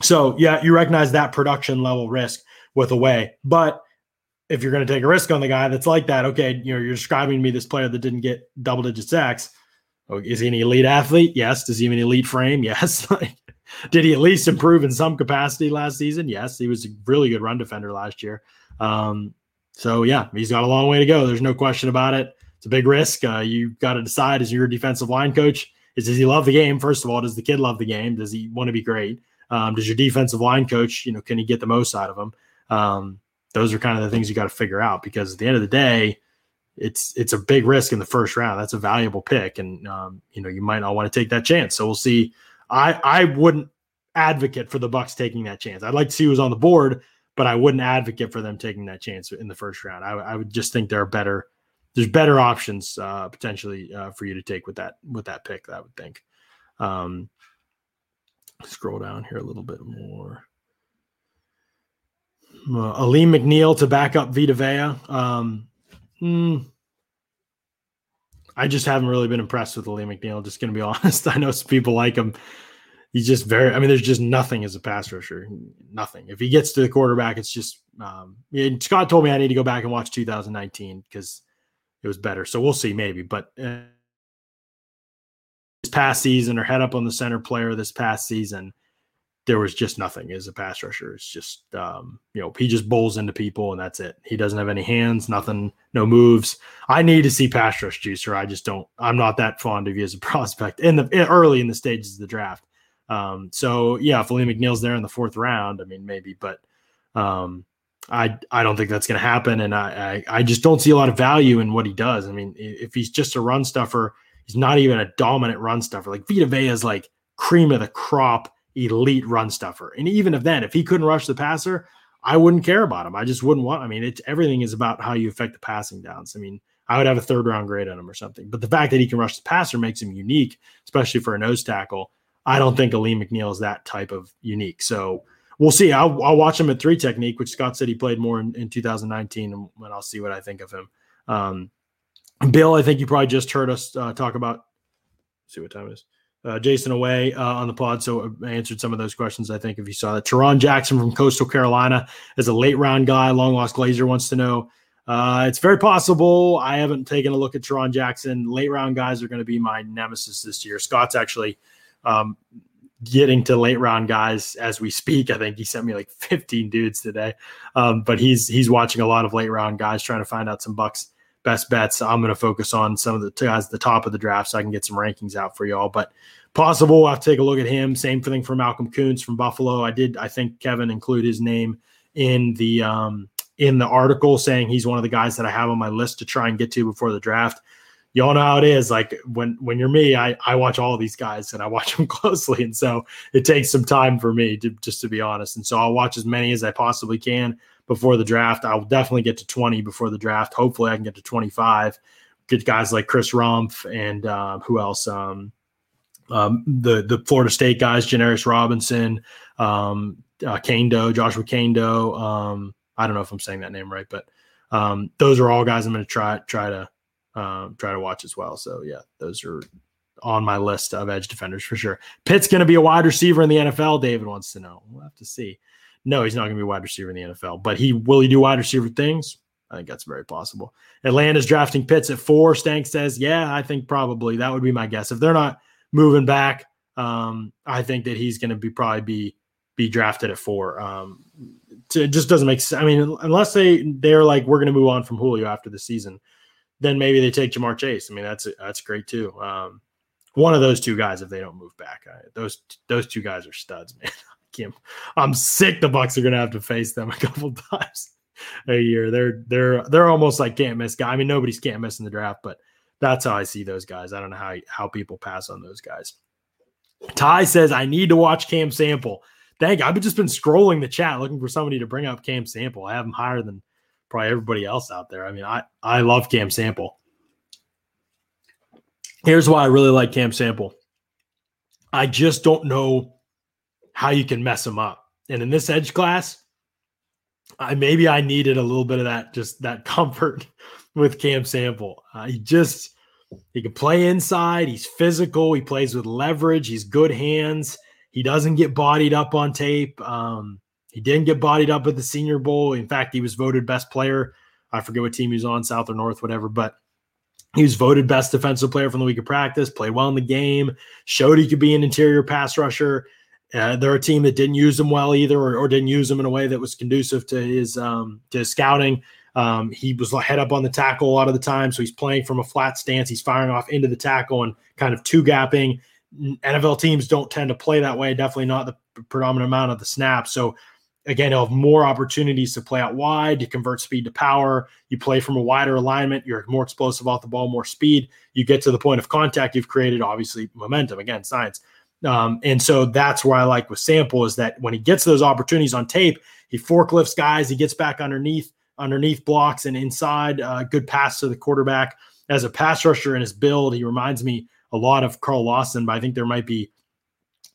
so yeah, you recognize that production level risk with Oweh, but if you're going to take a risk on the guy that's like that, okay, you know, you're describing to me this player that didn't get double digit sacks. Oh, is he an elite athlete? Yes. Does he have an elite frame? Yes. Did he at least improve in some capacity last season? Yes. He was a really good run defender last year. Um, so yeah, he's got a long way to go. There's no question about it. It's a big risk. Uh, you got to decide as your defensive line coach is does he love the game? First of all, does the kid love the game? Does he want to be great? Um, does your defensive line coach, you know, can he get the most out of him? Um, those are kind of the things you got to figure out because at the end of the day, it's it's a big risk in the first round. That's a valuable pick, and um, you know you might not want to take that chance. So we'll see. I I wouldn't advocate for the Bucs taking that chance. I'd like to see who's on the board, but I wouldn't advocate for them taking that chance in the first round. I, I would just think there are better there's better options uh, potentially uh, for you to take with that with that pick. I would think. Um, scroll down here a little bit more uh, Alim McNeill to back up Vita Vea. Um, hmm, I just haven't really been impressed with Alim McNeill. Just going to be honest. I know some people like him. He's just very. I mean, there's just nothing as a pass rusher. Nothing. If he gets to the quarterback, it's just. Um, Scott told me I need to go back and watch 2019 because it was better. So we'll see, maybe. But uh, this past season, or head up on the center player this past season, there was just nothing as a pass rusher. It's just, um, you know, he just bowls into people and that's it. He doesn't have any hands, nothing, no moves. I need to see pass rush juicer. I just don't, I'm not that fond of you as a prospect in the early in the stages of the draft. Um, so yeah, if Alim McNeill's there in the fourth round, I mean, maybe, but, um, I, I don't think that's going to happen. And I, I, I just don't see a lot of value in what he does. I mean, if he's just a run stuffer, he's not even a dominant run stuffer. Like Vita Vea is like cream of the crop elite run stuffer. And even if then, if he couldn't rush the passer, I wouldn't care about him. I just wouldn't want. I mean, it's everything is about how you affect the passing downs. I mean, I would have a third round grade on him or something. But the fact that he can rush the passer makes him unique, especially for a nose tackle. I don't think Alim McNeill is that type of unique. So we'll see. I'll, I'll watch him at three technique, which Scott said he played more in, in 2019, and I'll see what I think of him. Um, Bill, I think you probably just heard us uh, talk about. See what time it is. Uh, Jayson Oweh uh, on the pod, so answered some of those questions. I think if you saw that, Tarron Jackson from Coastal Carolina is a late round guy. Long lost Glazer wants to know. Uh, it's very possible. I haven't taken a look at Tarron Jackson. Late round guys are going to be my nemesis this year. Scott's actually um, getting to late round guys as we speak. I think he sent me like 15 dudes today. Um, but he's he's watching a lot of late round guys trying to find out some Bucs best bets. I'm going to focus on some of the guys at the top of the draft so I can get some rankings out for y'all. But possible, I'll take a look at him. Same thing for Malcolm Koonce from Buffalo. I did, I think Kevin include his name in the um, in the article saying he's one of the guys that I have on my list to try and get to before the draft y'all know how it is. Like when when you're me, I I watch all these guys and I watch them closely, and so it takes some time for me to just to be honest. And so I'll watch as many as I possibly can before the draft. I'll definitely get to 20 before the draft. Hopefully, I can get to 25. Get guys like Chris Rumph and uh, who else? Um, um, the the Florida State guys, Janarius Robinson, um, uh, Kaindoh, Joshua Kaindoh. Um, I don't know if I'm saying that name right, but um, those are all guys I'm going to try try to um, try to watch as well. So yeah, those are on my list of edge defenders for sure. Pitt's going to be a wide receiver in the NFL. David wants to know. We'll have to see. No, he's not going to be wide receiver in the NFL, but he will he do wide receiver things? I think that's very possible. Atlanta's drafting Pitts at four. Stank says, yeah, I think probably that would be my guess. If they're not moving back, um, I think that he's going to be probably be be drafted at four. Um, it just doesn't make sense. I mean, unless they they're like we're going to move on from Julio after the season, then maybe they take Ja'Marr Chase. I mean, that's that's great too. Um, one of those two guys, if they don't move back, I, those those two guys are studs, man. I'm sick. The Bucs are gonna have to face them a couple times a year. They're they're they're almost like can't miss guy. I mean, nobody's can't miss in the draft, but that's how I see those guys. I don't know how how people pass on those guys. Ty says I need to watch Cam Sample. Dang, I've just been scrolling the chat looking for somebody to bring up Cam Sample. I have him higher than probably everybody else out there. I mean, I I love Cam Sample. Here's why I really like Cam Sample. I just don't know how you can mess them up. And in this edge class, I maybe I needed a little bit of that just that comfort with Cam Sample. Uh, he just he can play inside. He's physical. He plays with leverage. He's good hands. He doesn't get bodied up on tape. Um, he didn't get bodied up at the Senior Bowl. In fact, he was voted best player. I forget what team he was on, South or North, whatever, but he was voted best defensive player from the week of practice, played well in the game, showed he could be an interior pass rusher. Uh, they're a team that didn't use him well either, or, or, didn't use him in a way that was conducive to his um, to his scouting. Um, he was head up on the tackle a lot of the time, so he's playing from a flat stance. He's firing off into the tackle and kind of two gapping. NFL teams don't tend to play that way. Definitely not the predominant amount of the snaps. So again, you'll have more opportunities to play out wide, you convert speed to power, you play from a wider alignment, you're more explosive off the ball, more speed. You get to the point of contact, you've created obviously momentum. Again, science. Um, and so that's where I like with Sample is that when he gets those opportunities on tape, he forklifts guys, he gets back underneath, underneath blocks and inside, uh, good pass to the quarterback. As a pass rusher in his build, he reminds me a lot of Carl Lawson, but I think there might be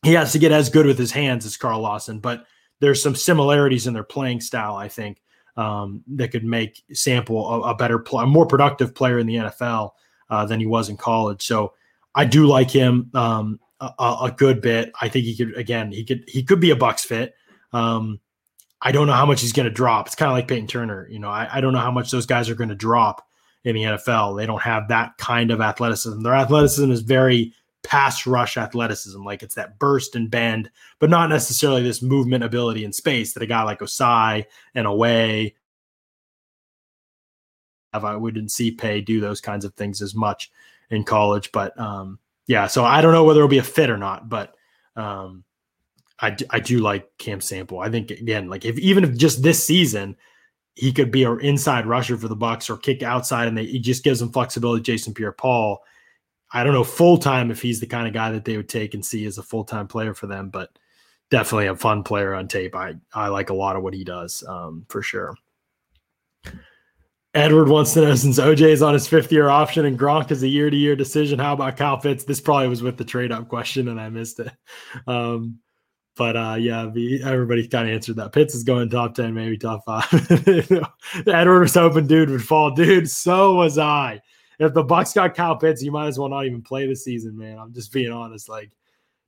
he has to get as good with his hands as Carl Lawson, but there's some similarities in their playing style, I think, um, that could make Sample a, a better, play, a more productive player in the NFL uh, than he was in college. So I do like him um, a, a, good bit. I think he could again, he could he could be a Bucs fit. Um, I don't know how much he's going to drop. It's kind of like Peyton Turner. You know, I, I don't know how much those guys are going to drop in the NFL. They don't have that kind of athleticism. Their athleticism is very pass rush athleticism. Like it's that burst and bend, but not necessarily this movement ability in space that a guy like Ossai and Oweh have. I we didn't see Paye do those kinds of things as much in college, but um, yeah. So I don't know whether it'll be a fit or not, but um, I do, I do like Cam Sample. I think again, like if even if just this season he could be an inside rusher for the Bucs or kick outside, and they, he just gives them flexibility. Jason Pierre-Paul I don't know full time if he's the kind of guy that they would take and see as a full time player for them, but definitely a fun player on tape. I I like a lot of what he does um, for sure. Edward wants to know since OJ is on his fifth year option and Gronk is a year to year decision, how about Kyle Pitts? This probably was with the trade up question and I missed it. Um, but uh, yeah, the, everybody kind of answered that. Pitts is going top 10, maybe top five. Edward was hoping dude would fall. Dude, so was I. if the Bucs got Kyle Pitts, you might as well not even play the season, man. I'm just being honest. Like,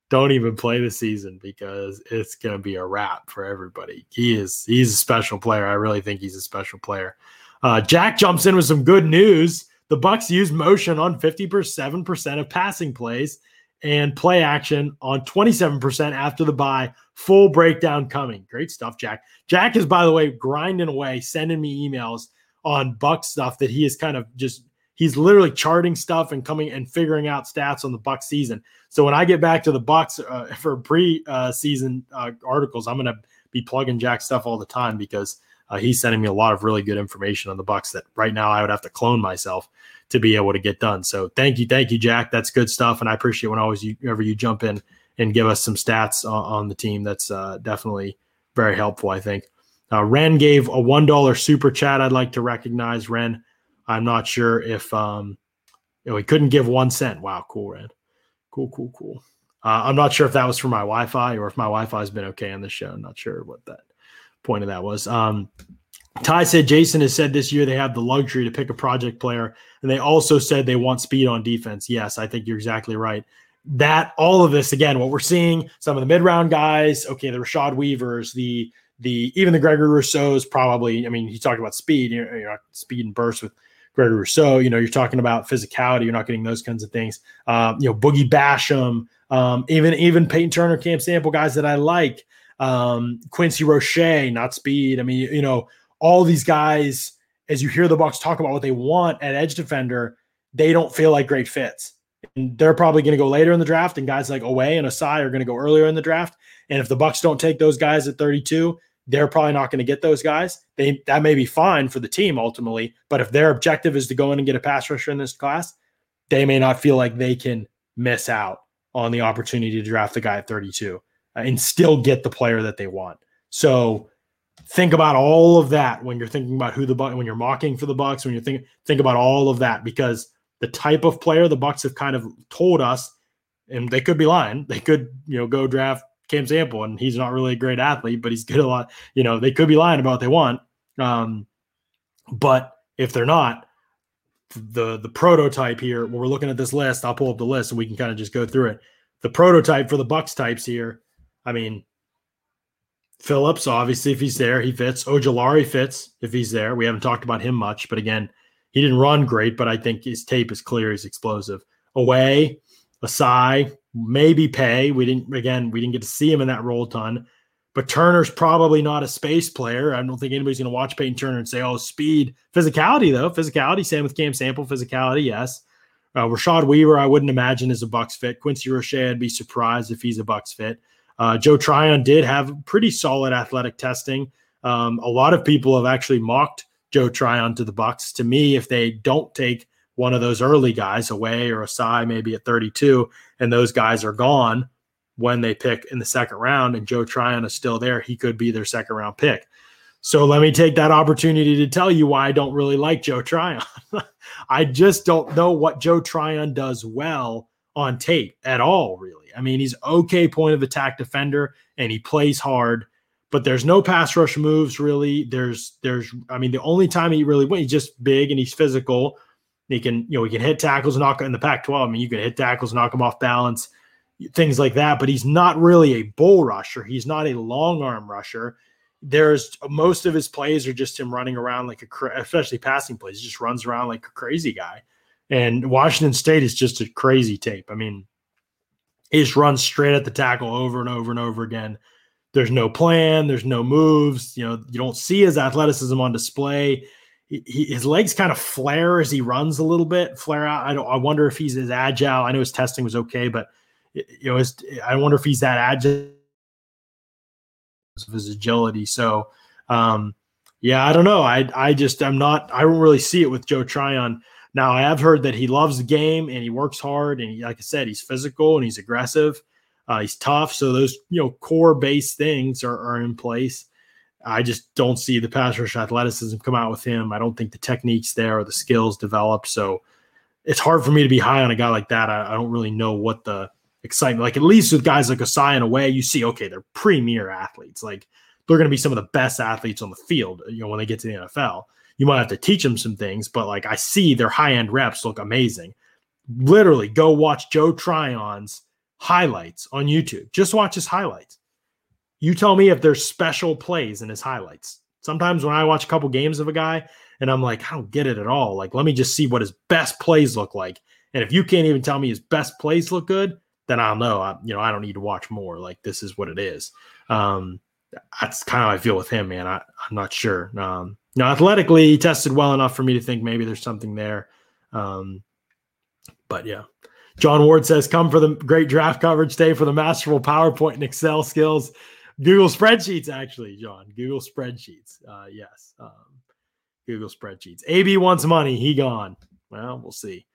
don't even play the season because it's going to be a wrap for everybody. He is he's a special player. I really think he's a special player. Uh, Jack jumps in with some good news. The Bucs use motion on 57% of passing plays and play action on 27% after the bye. Full breakdown coming. Great stuff, Jack. Jack is, by the way, grinding away, sending me emails on Buck stuff that he is kind of just he's literally charting stuff and coming and figuring out stats on the Buck season. So when I get back to the Bucs uh, for pre-season uh, articles, I'm going to be plugging Jack stuff all the time because uh, he's sending me a lot of really good information on the Bucs that right now I would have to clone myself to be able to get done. So thank you, thank you, Jack. That's good stuff, and I appreciate when always you whenever you jump in and give us some stats on, on the team. That's uh, definitely very helpful. I think. Uh, Ren gave a one dollar super chat. I'd like to recognize Ren. I'm not sure if um, you know, he couldn't give one cent. Wow, cool, Ren. Cool, cool, cool. Uh, I'm not sure if that was for my Wi-Fi or if my Wi-Fi has been okay on the show. I'm not sure what that point of that was. Um, Ty said Jason has said this year they have the luxury to pick a project player, and they also said they want speed on defense. Yes, I think you're exactly right. That all of this again, what we're seeing, some of the mid-round guys, okay, the Rashad Weavers, the the even the Gregory Rousseau's probably. I mean, he talked about speed, you know, speed and burst with Gregory Rousseau. You know, you're talking about physicality. You're not getting those kinds of things. Um, you know, Boogie Basham, um, even even Peyton Turner, Cam Sample, guys that I like. Um, Quincy Roche, not speed. I mean, you know, all these guys. As you hear the Bucs talk about what they want at edge defender, they don't feel like great fits. And they're probably going to go later in the draft, and guys like Oweh and Ossai are going to go earlier in the draft. And if the Bucs don't take those guys at 32, they're probably not going to get those guys. They that may be fine for the team ultimately, but if their objective is to go in and get a pass rusher in this class, they may not feel like they can miss out on the opportunity to draft the guy at 32 uh, and still get the player that they want. So think about all of that when you're thinking about who the buck when you're mocking for the Bucs, when you're thinking think about all of that because the type of player the Bucs have kind of told us, and they could be lying. They could, you know, go draft Cam Sample, and he's not really a great athlete, but he's good a lot. You know, they could be lying about what they want. Um, but if they're not, the the prototype here, when we're looking at this list, I'll pull up the list and we can kind of just go through it. The prototype for the Bucs types here, I mean, Phillips, obviously, if he's there, he fits. Ojulari fits if he's there. We haven't talked about him much, but again, he didn't run great, but I think his tape is clear. He's explosive. Oweh, Ossai, maybe Paye. We didn't again, we didn't get to see him in that role ton. But Turner's probably not a space player. I don't think anybody's going to watch Peyton Turner and say, "Oh, speed, physicality." Though physicality, same with Cam Sample, physicality, yes. Uh, Rashad Weaver, I wouldn't imagine is a Bucs fit. Quincy Roche, I'd be surprised if he's a Bucs fit. Uh, Joe Tryon did have pretty solid athletic testing. Um, a lot of people have actually mocked Joe Tryon to the Bucs. To me, if they don't take one of those early guys Oweh or Ossai maybe at 32, and those guys are gone when they pick in the second round, and Joe Tryon is still there, he could be their second round pick. So let me take that opportunity to tell you why I don't really like Joe Tryon. I just don't know what Joe Tryon does well on tape at all, really. I mean, he's okay point of attack defender and he plays hard, but there's no pass rush moves really. There's there's I mean, the only time he really went, he's just big and he's physical, he can, you know, he can hit tackles, knock in the Pac-12. I mean, you can hit tackles, knock him off balance, things like that. But he's not really a bull rusher. He's not a long arm rusher. There's most of his plays are just him running around like a, especially passing plays. He just runs around like a crazy guy. And Washington State is just a crazy tape. I mean, he just runs straight at the tackle over and over and over again. There's no plan. There's no moves. You know, you don't see his athleticism on display he, his legs kind of flare as he runs a little bit, flare out. I don't. I wonder if he's as agile. I know his testing was okay, but you know, his, I wonder if he's that agile of his agility. So, um, yeah, I don't know. I I just I'm not. I don't really see it with Joe Tryon. Now I have heard that he loves the game and he works hard and he, like I said, he's physical and he's aggressive. Uh, he's tough. So those you know core base things are, are in place. I just don't see the pass rush athleticism come out with him. I don't think the techniques there or the skills developed. So it's hard for me to be high on a guy like that. I, I don't really know what the excitement like. At least with guys like Ossai and Oweh, you see, okay, they're premier athletes. Like they're going to be some of the best athletes on the field. You know, when they get to the NFL, You might have to teach them some things, but like I see their high end reps look amazing. Literally, go watch Joe Tryon's highlights on YouTube. Just watch his highlights. You tell me if there's special plays in his highlights. Sometimes when I watch a couple games of a guy and I'm like, I don't get it at all. Like, let me just see what his best plays look like. And if you can't even tell me his best plays look good, then I'll know. I, you know, I don't need to watch more. Like, this is what it is. Um, that's kind of how I feel with him, man. I, I'm not sure. Um, now, athletically, he tested well enough for me to think maybe there's something there. Um, but yeah, John Ward says, "Come for the great draft coverage, day for the masterful PowerPoint and Excel skills." Google spreadsheets, actually, John. Google spreadsheets. Uh, yes. Um, Google spreadsheets. AB wants money. He gone. Well, we'll see.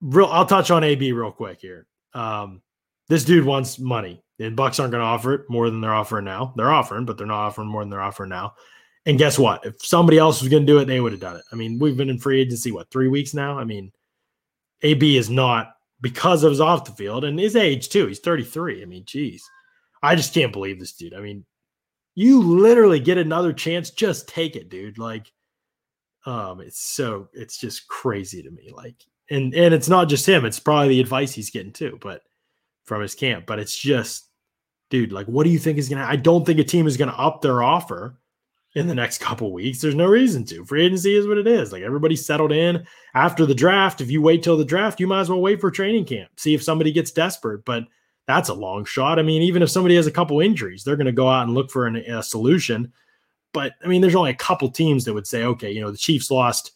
Real. I'll touch on AB real quick here. Um, this dude wants money, and Bucks aren't going to offer it more than they're offering now. They're offering, but they're not offering more than they're offering now. And guess what? If somebody else was going to do it, they would have done it. I mean, we've been in free agency what three weeks now. I mean, AB is not because of his off the field and his age too. He's 33. I mean, geez. I just can't believe this dude. I mean, you literally get another chance, just take it, dude. Like, um, it's so it's just crazy to me. Like, and and it's not just him, it's probably the advice he's getting too, but from his camp. But it's just, dude, like, what do you think is gonna I don't think a team is gonna up their offer in the next couple weeks. There's no reason to. Free agency is what it is. Like everybody's settled in after the draft. If you wait till the draft, you might as well wait for training camp. See if somebody gets desperate. But that's a long shot. I mean, even if somebody has a couple injuries, they're going to go out and look for an, a solution. But I mean, there's only a couple teams that would say, okay, you know, the Chiefs lost,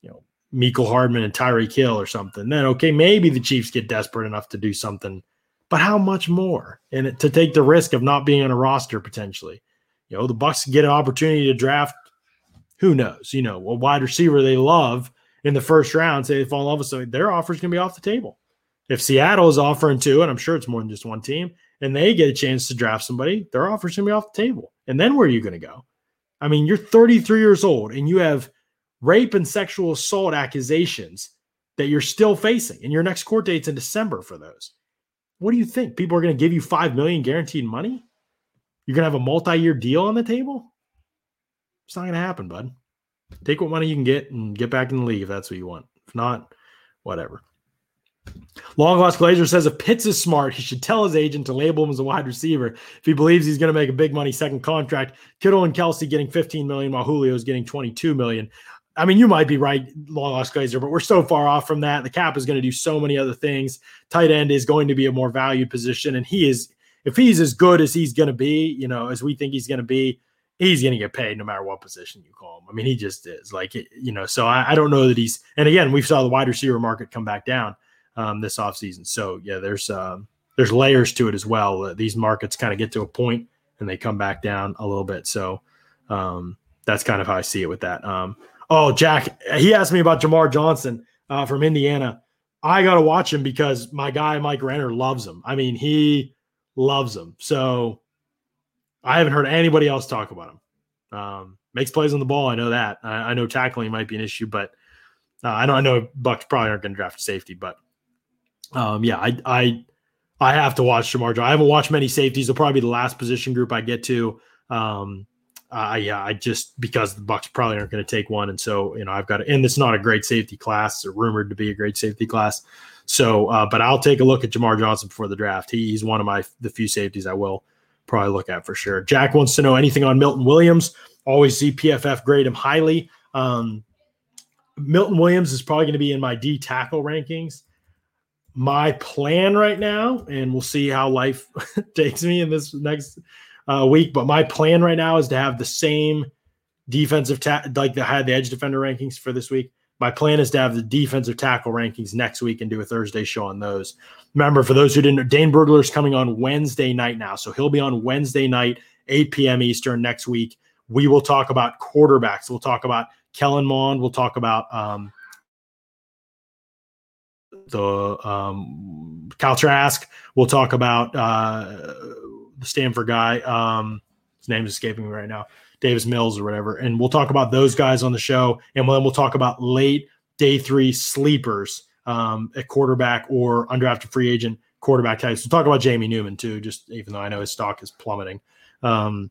you know, Mecole Hardman and Tyreek Hill or something. Then okay, maybe the Chiefs get desperate enough to do something. But how much more? And to take the risk of not being on a roster potentially. You know, the Bucs get an opportunity to draft. Who knows? You know, a wide receiver they love in the first round. Say they fall in love with so their offer's going to be off the table. If Seattle is offering two, and I'm sure it's more than just one team, and they get a chance to draft somebody, their offer's gonna be off the table. And then where are you gonna go? I mean, you're 33 years old and you have rape and sexual assault accusations that you're still facing, and your next court date's in December for those. What do you think? People are gonna give you five million guaranteed money? You're gonna have a multi-year deal on the table? It's not gonna happen, bud. Take what money you can get and get back in the league if that's what you want. If not, whatever. Long Lost Glazer says if Pitts is smart, he should tell his agent to label him as a wide receiver if he believes he's going to make a big money second contract. Kittle and Kelce getting 15 million while Julio is getting 22 million. I mean, you might be right, Long Lost Glazer, but we're so far off from that. The cap is going to do so many other things. Tight end is going to be a more valued position, and he is if he's as good as he's going to be, you know, as we think he's going to be, he's going to get paid no matter what position you call him. I mean, he just is like, you know, so I, I don't know that he's, and again, we saw the wide receiver market come back down um, this offseason. So yeah, there's um, there's layers to it as well. Uh, these markets kind of get to a point and they come back down a little bit. So um, that's kind of how I see it with that. Um, oh, Jack, he asked me about Jamar Johnson uh, from Indiana. I got to watch him because my guy Mike Renner loves him. I mean, he loves him. So I haven't heard anybody else talk about him. Um, makes plays on the ball. I know that. I, I know tackling might be an issue, but uh, I know I know Bucs probably aren't going to draft safety, but um, yeah, I I I have to watch Jamar. I haven't watched many safeties. They'll probably be the last position group I get to. Um, uh, yeah, I just because the Bucs probably aren't going to take one, and so you know I've got to, and it's not a great safety class. It's rumored to be a great safety class. So, uh, but I'll take a look at Jamar Johnson before the draft. He, he's one of my the few safeties I will probably look at for sure. Jack wants to know anything on Milton Williams. Always see PFF grade him highly. Um, Milton Williams is probably going to be in my D tackle rankings my plan right now, and we'll see how life takes me in this next uh, week. But my plan right now is to have the same defensive ta- like I had the edge defender rankings for this week. My plan is to have the defensive tackle rankings next week and do a Thursday show on those. Remember, for those who didn't know, Dane Brugler is coming on Wednesday night now. So he'll be on Wednesday night, 8 p.m. Eastern next week. We will talk about quarterbacks. We'll talk about Kellen Mond. We'll talk about um, the um, Kyle Trask. We'll talk about uh, the Stanford guy. Um, his name is escaping me right now. Davis Mills or whatever. And we'll talk about those guys on the show. And then we'll talk about late day three sleepers um, at quarterback or undrafted free agent quarterback types. We'll talk about Jamie Newman too, just even though I know his stock is plummeting. Um,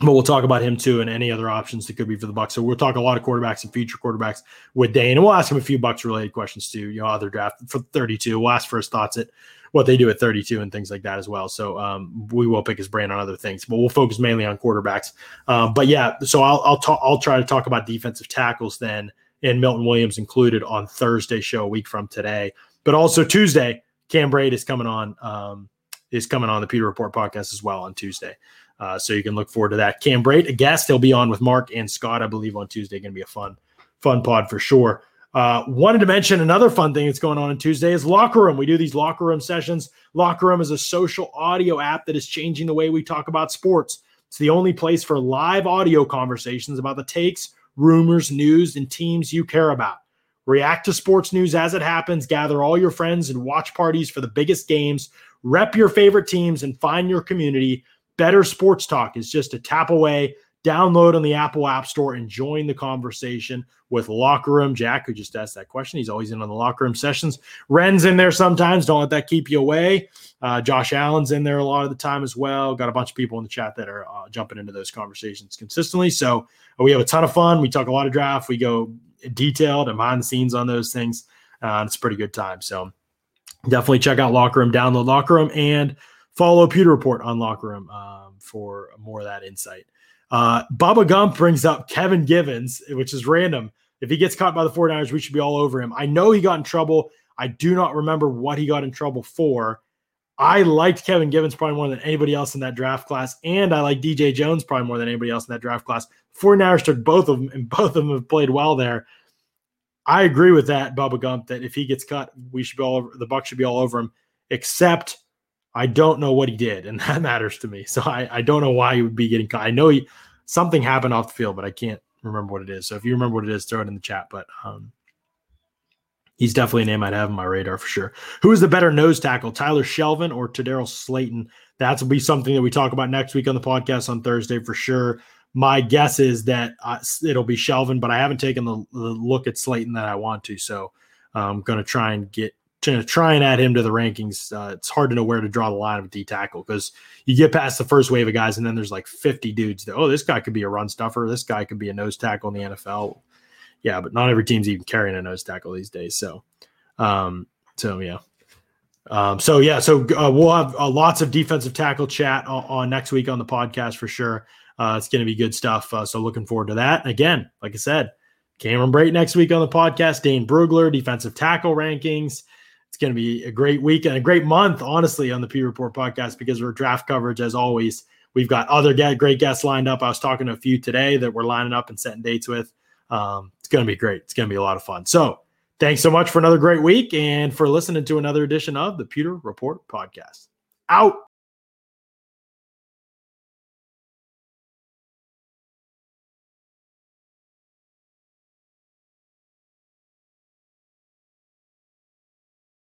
but we'll talk about him too and any other options that could be for the Bucs. So we'll talk a lot of quarterbacks and future quarterbacks with Dane, and we'll ask him a few Bucs related questions too. You know, other draft for 32. We'll ask for his thoughts at what they do at 32 and things like that as well. So um, we will pick his brain on other things, but we'll focus mainly on quarterbacks. Um, but yeah, so I'll I'll, talk, I'll try to talk about defensive tackles then, and Milton Williams included on Thursday show a week from today, but also Tuesday. Cam Brate is coming on um, is coming on the Pewter Report podcast as well on Tuesday. Uh, so you can look forward to that. Cam Brate, a guest, he'll be on with Mark and Scott, I believe, on Tuesday. Going to be a fun, fun pod for sure. Uh, wanted to mention another fun thing that's going on on Tuesday is Locker Room. We do these Locker Room sessions. Locker Room is a social audio app that is changing the way we talk about sports. It's the only place for live audio conversations about the takes, rumors, news, and teams you care about. React to sports news as it happens, gather all your friends and watch parties for the biggest games, rep your favorite teams, and find your community Better Sports Talk is just a tap away. Download on the Apple App Store and join the conversation with Locker Room. Jack, who just asked that question, he's always in on the Locker Room sessions. Ren's in there sometimes. Don't let that keep you away. Uh, Josh Allen's in there a lot of the time as well. Got a bunch of people in the chat that are uh, jumping into those conversations consistently. So uh, we have a ton of fun. We talk a lot of draft. We go detailed and behind the scenes on those things. Uh, it's a pretty good time. So definitely check out Locker Room, download Locker Room, and follow Pewter Report on Locker Room um, for more of that insight. Uh, Bubba Gump brings up Kevin Givens, which is random. If he gets caught by the 49ers, we should be all over him. I know he got in trouble. I do not remember what he got in trouble for. I liked Kevin Givens probably more than anybody else in that draft class, and I like DJ Jones probably more than anybody else in that draft class. 49ers took both of them, and both of them have played well there. I agree with that, Bubba Gump, that if he gets cut, we should be all over the Bucs should be all over him, except I don't know what he did, and that matters to me. So I, I don't know why he would be getting caught. I know he something happened off the field, but I can't remember what it is. So if you remember what it is, throw it in the chat. But um, he's definitely a name I'd have on my radar for sure. Who is the better nose tackle, Tyler Shelvin or Tedarrell Slayton? That's will be something that we talk about next week on the podcast on Thursday for sure. My guess is that uh, it'll be Shelvin, but I haven't taken the, the look at Slayton that I want to. So I'm going to try and get to try and add him to the rankings, uh, it's hard to know where to draw the line of D tackle because you get past the first wave of guys, and then there's like 50 dudes that, oh, this guy could be a run stuffer. This guy could be a nose tackle in the NFL. Yeah, but not every team's even carrying a nose tackle these days. So, um, so yeah. Um, so yeah, so uh, we'll have uh, lots of defensive tackle chat on, on, next week on the podcast for sure. Uh, it's going to be good stuff. Uh, so looking forward to that. Again, like I said, Cameron Brate next week on the podcast. Dane Brugler, defensive tackle rankings it's going to be a great week and a great month, honestly, on the P Report podcast because we're draft coverage as always. We've got other great guests lined up. I was talking to a few today that we're lining up and setting dates with. Um, it's going to be great. It's going to be a lot of fun. So, thanks so much for another great week and for listening to another edition of the Pewter Report podcast. Out.